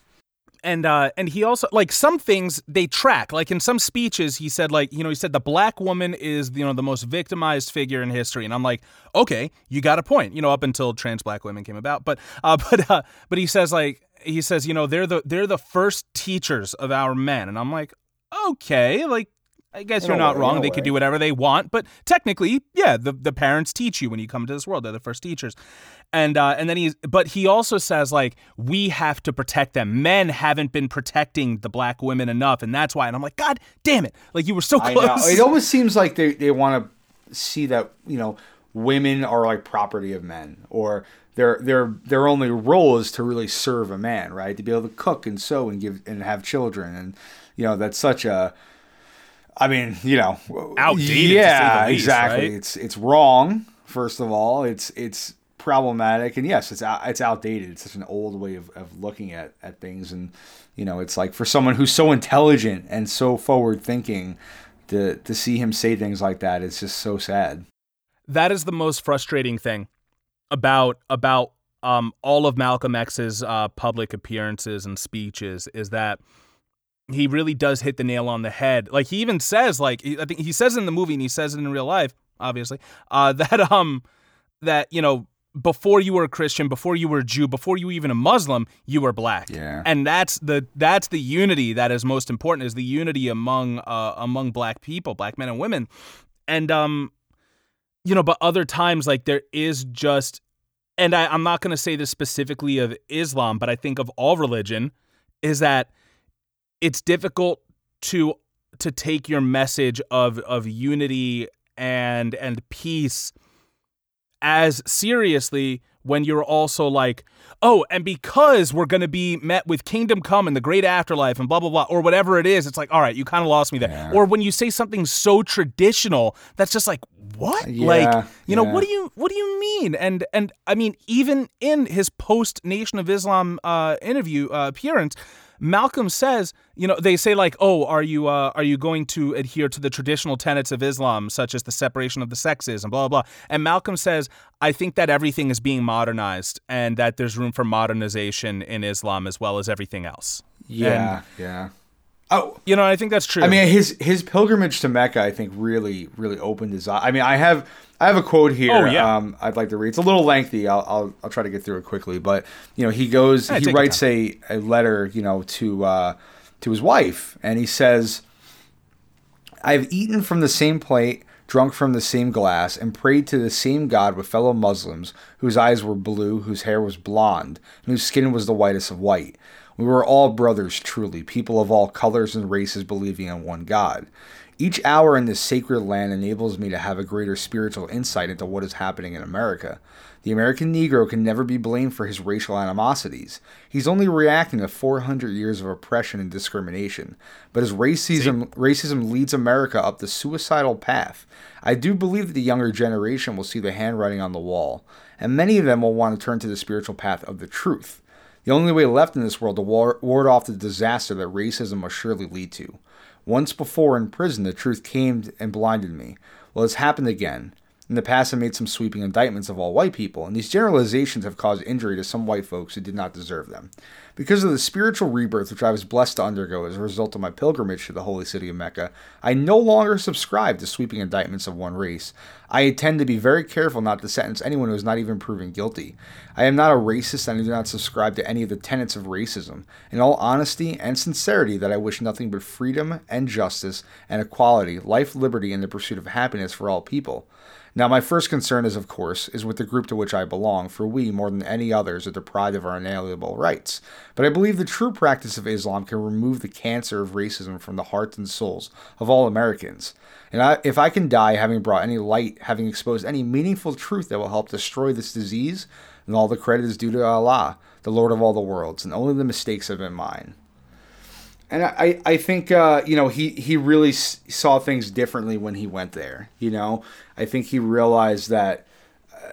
Speaker 1: And uh and he also like some things they track. Like in some speeches he said like you know he said the black woman is you know the most victimized figure in history. And i'm like okay you got a point you know up until trans black women came about. But uh but uh but he says like he says you know they're the they're the first teachers of our men. And i'm like okay like I guess
Speaker 2: In
Speaker 1: you're not
Speaker 2: way,
Speaker 1: wrong. They could do whatever they want, but technically, yeah, the, the parents teach you when you come into this world. They're the first teachers, and uh, and then he, but he also says like we have to protect them. Men haven't been protecting the black women enough, and that's why. And I'm like, God damn it! Like you were so close.
Speaker 2: It almost seems like they, they want to see that you know women are like property of men, or their their their only role is to really serve a man, right? To be able to cook and sew and give and have children, and you know that's such a. I mean, you know,
Speaker 1: Outdated,
Speaker 2: Yeah,
Speaker 1: least,
Speaker 2: exactly.
Speaker 1: right?
Speaker 2: It's it's wrong. First of all, it's it's problematic, and yes, it's out, it's outdated. It's such an old way of, of looking at at things, and you know, it's like for someone who's so intelligent and so forward thinking, to to see him say things like that, it's just so sad.
Speaker 1: that is the most frustrating thing about about um, all of Malcolm X's uh, public appearances and speeches is that he really does hit the nail on the head. Like he even says, like I think he says in the movie and he says it in real life, obviously, uh, that um that you know before you were a Christian, before you were a Jew, before you were even a Muslim, you were black.
Speaker 2: Yeah.
Speaker 1: And that's the that's the unity that is most important is the unity among uh, among black people, black men and women. And um you know, but other times like there is just and I, I'm not gonna say this specifically of Islam, but I think of all religion, is that it's difficult to to take your message of of unity and and peace as seriously when you're also like, oh, and because we're gonna be met with kingdom come and the great afterlife and blah blah blah or whatever it is, it's like, all right, you kind of lost me there.
Speaker 2: Yeah.
Speaker 1: Or when you say something so traditional, that's just like, what?
Speaker 2: Yeah,
Speaker 1: like, you know,
Speaker 2: yeah.
Speaker 1: what do you what do you mean? And and I mean, even in his post Nation of Islam uh, interview uh, appearance. Malcolm says, you know, they say like, "Oh, are you uh, are you going to adhere to the traditional tenets of Islam, such as the separation of the sexes and blah blah?" blah. And Malcolm says, "I think that everything is being modernized, and that there's room for modernization in Islam as well as everything else."
Speaker 2: Yeah, yeah. Oh,
Speaker 1: You know, I think that's true.
Speaker 2: I mean, his his pilgrimage to Mecca, I think, really really opened his eye. I mean, I have I have a quote here.
Speaker 1: Oh, yeah.
Speaker 2: Um, I'd like to read. It's a little lengthy. I'll, I'll I'll try to get through it quickly. But you know, he goes,
Speaker 1: Yeah,
Speaker 2: he writes a, a letter, you know, to uh, to his wife, and he says, "I have eaten from the same plate." Drunk from the same glass, and prayed to the same God with fellow Muslims whose eyes were blue, whose hair was blonde, and whose skin was the whitest of white. We were all brothers, truly, people of all colors and races believing in one God. Each hour in this sacred land enables me to have a greater spiritual insight into what is happening in America. The American Negro can never be blamed for his racial animosities. He's only reacting to 400 years of oppression and discrimination. But as racism, racism leads America up the suicidal path, I do believe that the younger generation will see the handwriting on the wall, and many of them will want to turn to the spiritual path of the truth. The only way left in this world to ward off the disaster that racism must surely lead to. Once before in prison, the truth came and blinded me. Well, it's happened again. In the past, I made some sweeping indictments of all white people, and these generalizations have caused injury to some white folks who did not deserve them. Because of the spiritual rebirth which I was blessed to undergo as a result of my pilgrimage to the holy city of Mecca, I no longer subscribe to sweeping indictments of one race. I intend to be very careful not to sentence anyone who is not even proven guilty. I am not a racist and I do not subscribe to any of the tenets of racism. In all honesty and sincerity, that I wish nothing but freedom and justice and equality, life, liberty, and the pursuit of happiness for all people. Now, my first concern is, of course, is with the group to which I belong, for we, more than any others, are deprived of our inalienable rights. But I believe the true practice of Islam can remove the cancer of racism from the hearts and souls of all Americans. And I, if I can die having brought any light, having exposed any meaningful truth that will help destroy this disease, then all the credit is due to Allah, the Lord of all the worlds, and only the mistakes have been mine. And I, I think uh, you know he, he really s- saw things differently when he went there. You know, I think he realized that uh,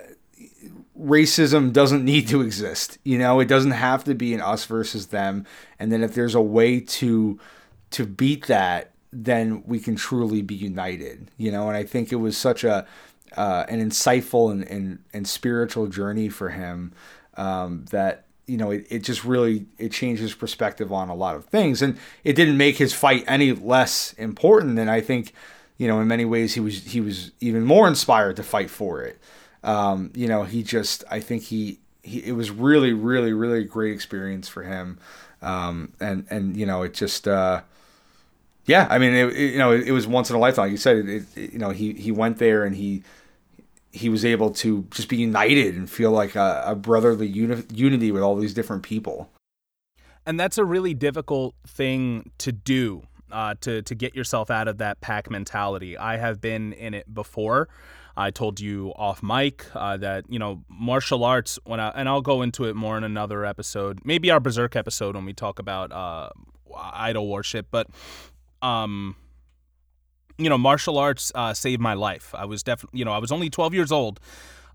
Speaker 2: racism doesn't need to exist. You know, it doesn't have to be an us versus them. And then if there's a way to to beat that, then we can truly be united. You know, and I think it was such a uh, an insightful and, and, and spiritual journey for him um, that you know it, it just really it changed his perspective on a lot of things. And it didn't make his fight any less important and i think you know in many ways he was he was even more inspired to fight for it. Um, you know he just i think he, he it was really really really great experience for him. Um, and and you know it just uh, yeah i mean it, it, you know it, was once in a lifetime. Like you said it, you know he he went there and he he was able to just be united and feel like a, a brotherly uni- unity with all these different people.
Speaker 1: And that's a really difficult thing to do uh, to to get yourself out of that pack mentality. I have been in it before. I told you off mic uh, that you know martial arts when I, and I'll go into it more in another episode, maybe our berserk episode when we talk about uh, idol worship. But um, you know, martial arts uh, saved my life. I was definitely, you know, I was only 12 years old.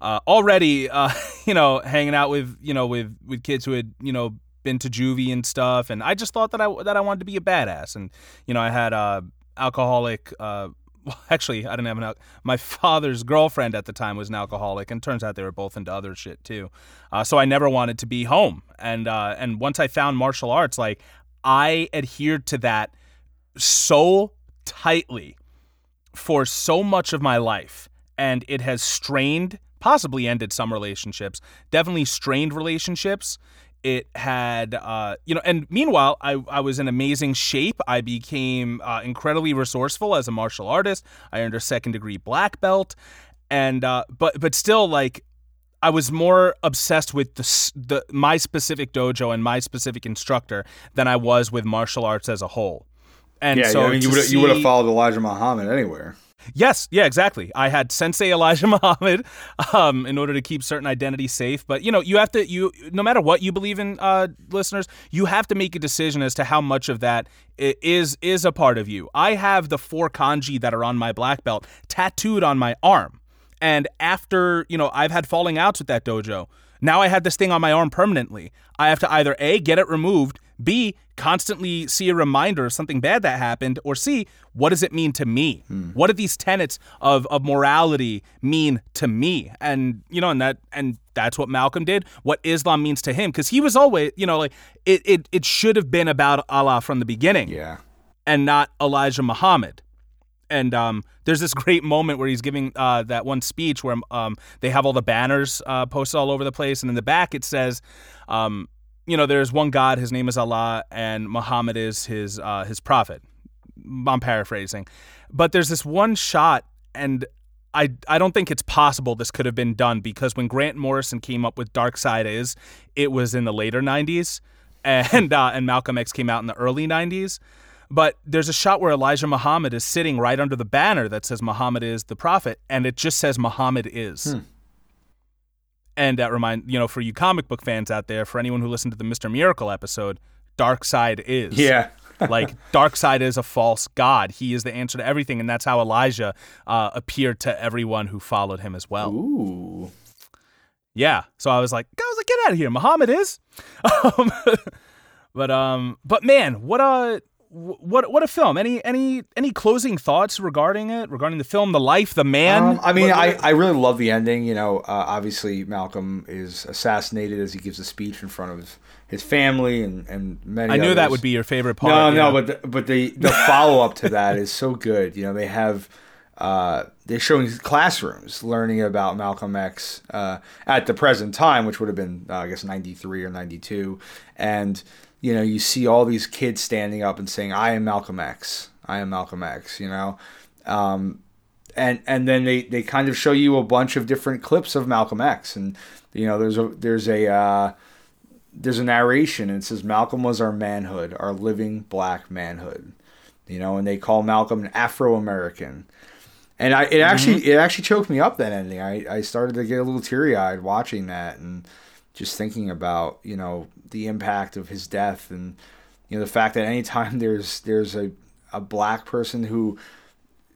Speaker 1: Uh, already, uh, you know, hanging out with, you know, with with kids who had, you know, been to juvie and stuff, and I just thought that I that I wanted to be a badass, and you know, I had uh, alcoholic. Uh, well, actually, I didn't have an. Al- my father's girlfriend at the time was an alcoholic, and turns out they were both into other shit too. Uh, so I never wanted to be home, and uh, and once I found martial arts, like I adhered to that so tightly for so much of my life, and it has strained, possibly ended some relationships, definitely strained relationships. It had, uh, you know, and meanwhile, I, I was in amazing shape. I became uh, incredibly resourceful as a martial artist. I earned a second degree black belt, and uh, but but still, like I was more obsessed with the, the my specific dojo and my specific instructor than I was with martial arts as a whole.
Speaker 2: And yeah, so yeah, I mean, you would you would have followed Elijah Muhammad anywhere.
Speaker 1: Yes, yeah, exactly. I had Sensei Elijah Muhammad um, in order to keep certain identities safe. But you know, you have to you no matter what you believe in, uh, listeners, you have to make a decision as to how much of that is is a part of you. I have the four kanji that are on my black belt tattooed on my arm, and after you know, I've had falling outs with that dojo. Now I have this thing on my arm permanently. I have to either A, get it removed, B, constantly see a reminder of something bad that happened, or C, what does it mean to me? Hmm. What do these tenets of, of morality mean to me? And you know, and that and that's what Malcolm did, what Islam means to him. Because he was always, you know, like it, it it should have been about Allah from the beginning.
Speaker 2: Yeah.
Speaker 1: And not Elijah Muhammad and um, there's this great moment where he's giving uh, that one speech where um, they have all the banners uh, posted all over the place, and in the back it says, um, you know, there's one God, his name is Allah, and Muhammad is his uh, his prophet. I'm paraphrasing, but there's this one shot, and I I don't think it's possible this could have been done because when Grant Morrison came up with Darkseid is, it was in the later '90s, and uh, and Malcolm X came out in the early '90s. But there's a shot where Elijah Muhammad is sitting right under the banner that says Muhammad is the prophet, and it just says Muhammad is. Hmm. And that remind you know, for you comic book fans out there, for anyone who listened to the Mr. Miracle episode, Darkseid is.
Speaker 2: Yeah.
Speaker 1: like Darkseid is a false god he is the answer to everything and that's how elijah uh, appeared to everyone who followed him as well
Speaker 2: Ooh.
Speaker 1: yeah so i was like i was like get out of here muhammad is um, but um but man what a what what a film any any any closing thoughts regarding it regarding the film the life the man um,
Speaker 2: i mean what, I, I really love the ending you know uh, obviously malcolm is assassinated as he gives a speech in front of his family and and many
Speaker 1: i knew
Speaker 2: others.
Speaker 1: that would be your favorite part
Speaker 2: no no but the, but the the follow-up to that is so good you know they have uh, they're showing classrooms learning about Malcolm X uh, at the present time, which would have been, uh, I guess, 93 or 92. And you know, you see all these kids standing up and saying, "I am Malcolm X. I am Malcolm X." You know, um, and and then they, they kind of show you a bunch of different clips of Malcolm X, and you know, there's a there's a uh, there's a narration and it says Malcolm was our manhood, our living black manhood. You know, and they call Malcolm an Afro American. And I it actually mm-hmm. it actually choked me up that ending. I, I started to get a little teary eyed watching that and just thinking about, you know, the impact of his death and you know the fact that anytime there's there's a, a black person who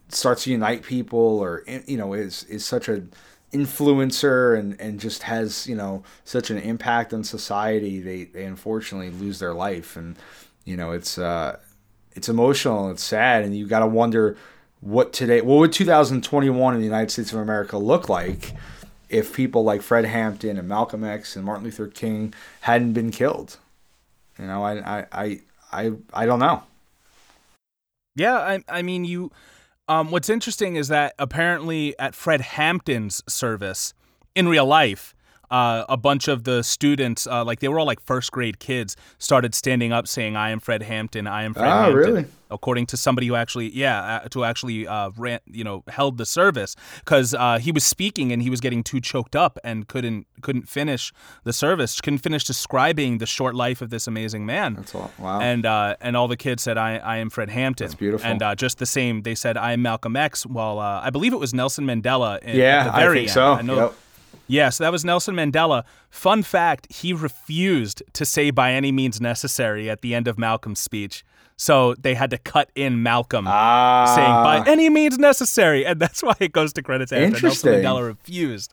Speaker 2: starts to unite people or you know is is such a influencer and, and just has you know such an impact on society they, they unfortunately lose their life. And you know it's uh it's emotional and it's sad. And you got to wonder what today what would 2021 in the united states of america look like if people like fred hampton and malcolm x and martin luther king hadn't been killed. You know i i i i, I don't know.
Speaker 1: Yeah i i mean you um, what's interesting is that apparently at Fred Hampton's service in real life, uh, a bunch of the students, uh, like they were all like first grade kids, started standing up saying, "I am Fred Hampton. I am Fred
Speaker 2: oh,
Speaker 1: Hampton."
Speaker 2: really?
Speaker 1: According to somebody who actually, yeah, uh, to actually uh, ran, you know, held the service because uh, he was speaking and he was getting too choked up and couldn't couldn't finish the service, couldn't finish describing the short life of this amazing man.
Speaker 2: That's all. Wow.
Speaker 1: And uh, and all the kids said, "I I am Fred Hampton."
Speaker 2: That's beautiful.
Speaker 1: And uh, just the same, they said, "I am Malcolm X." Well, uh, I believe it was Nelson Mandela. In,
Speaker 2: yeah,
Speaker 1: at the very
Speaker 2: I think
Speaker 1: end.
Speaker 2: so.
Speaker 1: I know,
Speaker 2: Yep.
Speaker 1: Yeah, so that was Nelson Mandela. Fun fact, he refused to say by any means necessary at the end of Malcolm's speech. So they had to cut in Malcolm
Speaker 2: Ah,
Speaker 1: saying by any means necessary. And that's why it goes to credits after Nelson. Mandela refused.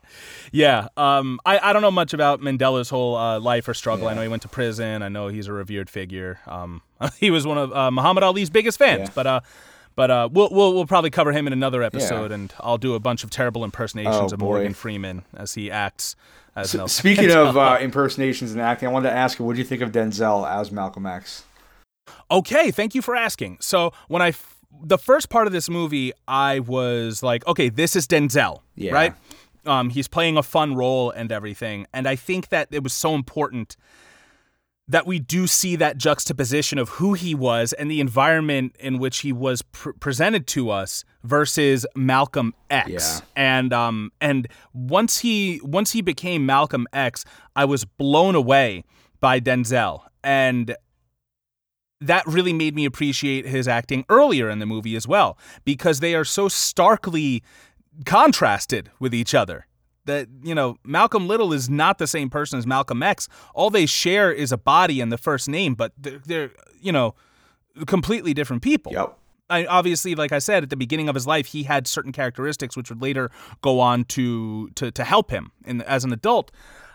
Speaker 1: Yeah. Um, I, I don't know much about Mandela's whole uh, life or struggle. I know he went to prison. I know he's a revered figure. Um, he was one of uh, Muhammad Ali's biggest fans.
Speaker 2: Yeah.
Speaker 1: But uh, but uh, we'll, we'll we'll probably cover him in another episode, and I'll do a bunch of terrible impersonations
Speaker 2: Oh,
Speaker 1: of
Speaker 2: boy.
Speaker 1: Morgan Freeman as he acts as Nelson.
Speaker 2: Speaking of uh, impersonations and acting, I wanted to ask you, what do you think of Denzel as Malcolm X?
Speaker 1: Okay, thank you for asking. So when I f- the first part of this movie, I was like, okay, this is Denzel,
Speaker 2: Yeah.
Speaker 1: right? Um, he's playing a fun role and everything, and I think that it was so important that we do see that juxtaposition of who he was and the environment in which he was pr- presented to us versus Malcolm X.
Speaker 2: Yeah.
Speaker 1: And um and once he once he became Malcolm X, I was blown away by Denzel and that really made me appreciate his acting earlier in the movie as well because they are so starkly contrasted with each other that you know Malcolm Little is not the same person as Malcolm X. All they share is a body and the first name, but they're, they're you know completely different people.
Speaker 2: Yep.
Speaker 1: I, obviously, like I said at the beginning of his life, he had certain characteristics which would later go on to to, to help him in, as an adult.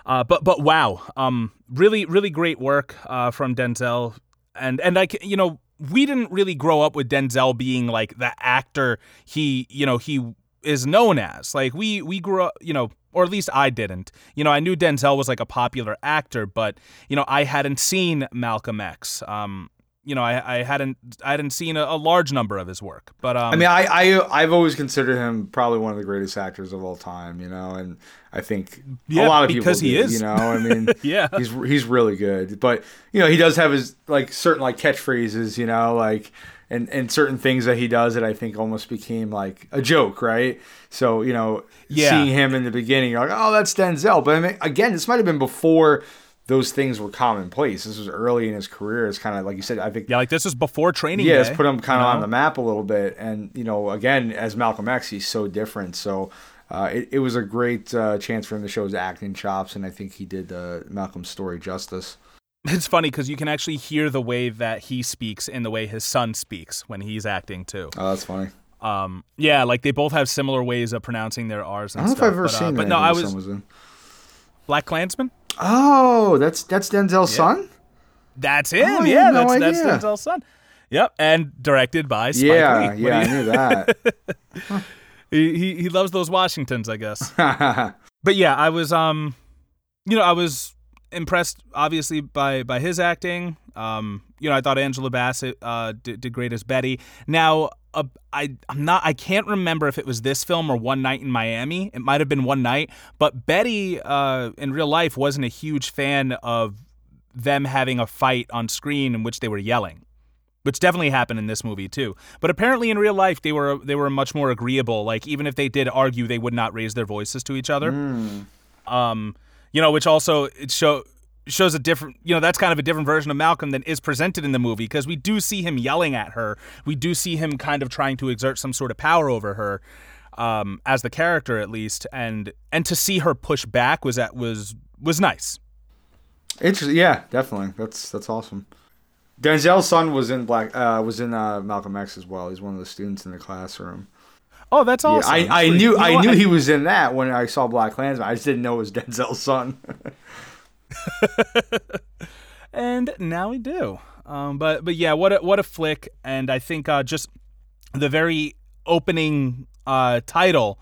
Speaker 1: Uh, but but wow, um, really really great work uh, from Denzel, and and I you know we didn't really grow up with Denzel being like the actor he you know he is known as. Like we we grew up you know. Or at least I didn't. You know, I knew Denzel was like a popular actor, but you know, I hadn't seen Malcolm X. Um, you know, I, I hadn't I hadn't seen a, a large number of his work. But um,
Speaker 2: I mean, I, I I've always considered him probably one of the greatest actors of all time. You know, and I think
Speaker 1: Yeah,
Speaker 2: a lot of people
Speaker 1: because he
Speaker 2: do,
Speaker 1: is.
Speaker 2: You know, I mean,
Speaker 1: Yeah.
Speaker 2: he's he's really good. But you know, he does have his like certain like catchphrases. You know, like. And, and certain things that he does that I think almost became like a joke, right? So you know,
Speaker 1: Yeah.
Speaker 2: seeing him in the beginning, you're like, oh, that's Denzel. But I mean, again, this might have been before those things were commonplace. This was early in his career. It's kind of like you said. I think
Speaker 1: yeah, like this was before training.
Speaker 2: yeah,
Speaker 1: day,
Speaker 2: it's put him kind of
Speaker 1: you
Speaker 2: on the map a little bit. And you know, again, as Malcolm X, he's so different. So uh, it, it was a great uh, chance for him to show his acting chops, and I think he did uh, Malcolm's story justice.
Speaker 1: It's funny because you can actually hear the way that he speaks in the way his son speaks when he's acting too.
Speaker 2: Oh, that's funny.
Speaker 1: Um, yeah, like they both have similar ways of pronouncing their R's. And
Speaker 2: I don't know if I've ever
Speaker 1: but, uh,
Speaker 2: seen
Speaker 1: But no, I was
Speaker 2: was in.
Speaker 1: BlacKkKlansman.
Speaker 2: Oh, that's that's Denzel's son.
Speaker 1: That's him.
Speaker 2: Oh,
Speaker 1: yeah,
Speaker 2: no
Speaker 1: that's that's. Denzel's son. Yep, and directed by Spike
Speaker 2: yeah,
Speaker 1: Lee. What
Speaker 2: yeah, I knew that.
Speaker 1: he, he he loves those Washingtons, I guess. but yeah, I was um, you know, I was impressed obviously by by his acting. Um, you know, I thought Angela Bassett uh did, did great as Betty. Now, uh, I I'm not I can't remember if it was this film or One Night in Miami. It might have been One Night, but Betty uh in real life wasn't a huge fan of them having a fight on screen in which they were yelling which definitely happened in this movie too. But apparently in real life they were they were much more agreeable. Like even if they did argue, they would not raise their voices to each other. Um, you know, which also it show shows a different you know that's kind of a different version of Malcolm than is presented in the movie because we do see him yelling at her. We do see him kind of trying to exert some sort of power over her. Um, as the character at least, and and to see her push back was that was was nice.
Speaker 2: Interesting. Yeah, definitely. That's that's awesome. Denzel's son was in Black uh, was in uh, Malcolm X as well. He's one of the students in the classroom.
Speaker 1: Oh, that's awesome.
Speaker 2: I, I knew I
Speaker 1: what?
Speaker 2: knew he was in that when I saw BlacKkKlansman. I just didn't know it was Denzel's son.
Speaker 1: and now we do. Um, but but yeah, what a, what a flick! And I think uh, just the very opening uh, title,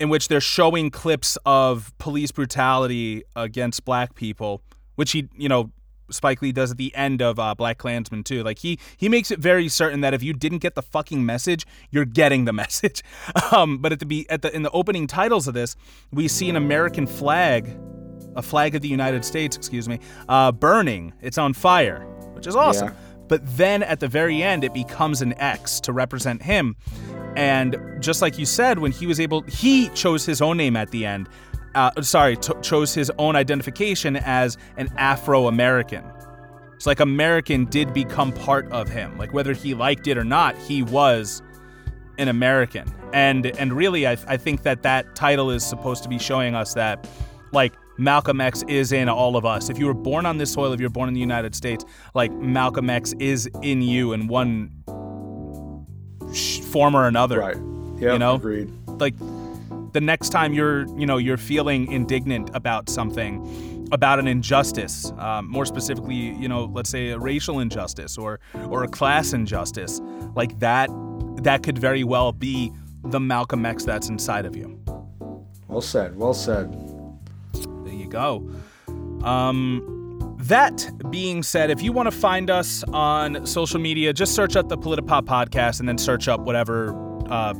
Speaker 1: in which they're showing clips of police brutality against black people, which he you know Spike Lee does at the end of uh, BlacKkKlansman too. Like he he makes it very certain that if you didn't get the fucking message, you're getting the message. Um, but at the be at the in the opening titles of this, we see an American flag, a flag of the United States, excuse me, uh, burning. It's on fire, which is awesome.
Speaker 2: Yeah.
Speaker 1: But then at the very end, it becomes an X to represent him. And just like you said, when he was able, he chose his own name at the end. Uh, sorry, t- chose his own identification as an Afro American. It's like American did become part of him. Like whether he liked it or not, he was an American. And and really, I, I think that that title is supposed to be showing us that, like Malcolm X is in all of us. If you were born on this soil, if you're born in the United States, like Malcolm X is in you in one form or another.
Speaker 2: right. Yeah.
Speaker 1: You know?
Speaker 2: Agreed.
Speaker 1: Like the next time you're you know you're feeling indignant about something about an injustice um, more specifically you know let's say a racial injustice or or a class injustice like that that could very well be the malcolm x that's inside of you
Speaker 2: Well said. Well said.
Speaker 1: there you go um that being said, if you want to find us on social media, just search up the Politipop podcast and then search up whatever uh,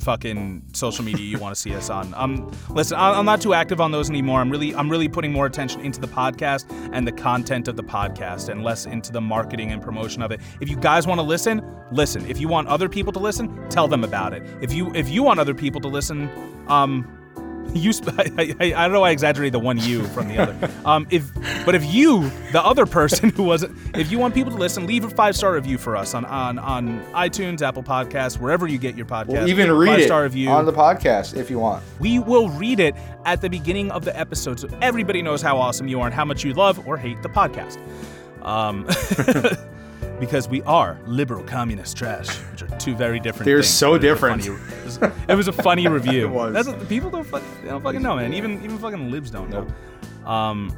Speaker 1: fucking social media you want to see us on. Um, listen, I'm not too active on those anymore. I'm really, I'm really putting more attention into the podcast and the content of the podcast, and less into the marketing and promotion of it. If you guys want to listen, listen. If you want other people to listen, tell them about it. If you, if you want other people to listen, um, you sp- I, I, I don't know why I exaggerated the one you from the other. Um, if but if you, the other person who wasn't, if you want people to listen, leave a five star review for us on on on iTunes, Apple Podcasts, wherever you get your podcast.
Speaker 2: We'll even read
Speaker 1: five
Speaker 2: it
Speaker 1: star review.
Speaker 2: on the podcast if you want.
Speaker 1: we will read it at the beginning of the episode, so everybody knows how awesome you are and how much you love or hate the podcast. Um, because we are liberal communist trash, which are two very different.
Speaker 2: They're
Speaker 1: things.
Speaker 2: so different.
Speaker 1: funny- it, was, it was a funny review.
Speaker 2: It was.
Speaker 1: That's what, people don't fucking, they don't fucking know, man. Even even fucking libs don't know. Um,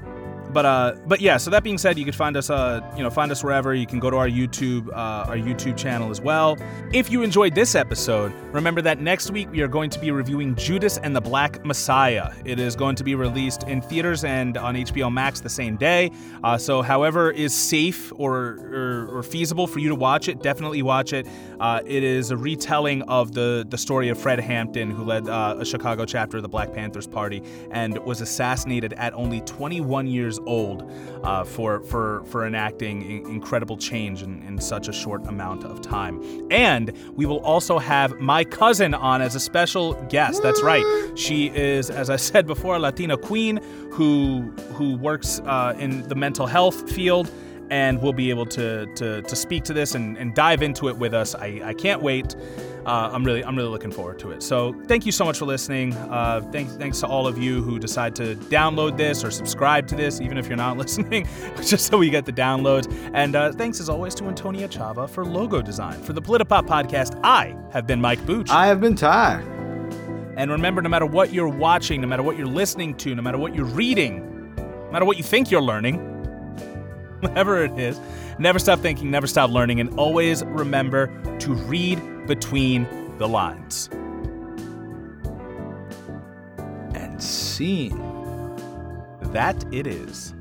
Speaker 1: but uh, but yeah. So that being said, you can find us uh, you know, find us wherever. You can go to our YouTube uh, our YouTube channel as well. If you enjoyed this episode, remember that next week we are going to be reviewing Judas and the Black Messiah. It is going to be released in theaters and on HBO Max the same day. Uh, so however is safe or, or or feasible for you to watch it, definitely watch it. Uh, it is a retelling of the the story of Fred Hampton, who led uh, a Chicago chapter of the Black Panthers Party and was assassinated at only 21 years old uh, for for for enacting incredible change in, in such a short amount of time. And we will also have my cousin on as a special guest. That's right. She is, as I said before, a Latina queen who who works uh, in the mental health field and we'll be able to to, to speak to this and, and dive into it with us. I, I can't wait. Uh, I'm really I'm really looking forward to it. So thank you so much for listening. Uh, thanks thanks to all of you who decide to download this or subscribe to this, even if you're not listening, just so we get the downloads. And uh, thanks as always to Antonia Chava for logo design for the Politipop podcast. I have been Mike Booch.
Speaker 2: I have been Ty.
Speaker 1: And remember, no matter what you're watching, no matter what you're listening to, no matter what you're reading, no matter what you think you're learning, whatever it is, never stop thinking, never stop learning, and always remember to read between the lines.
Speaker 2: And scene.
Speaker 1: That it is.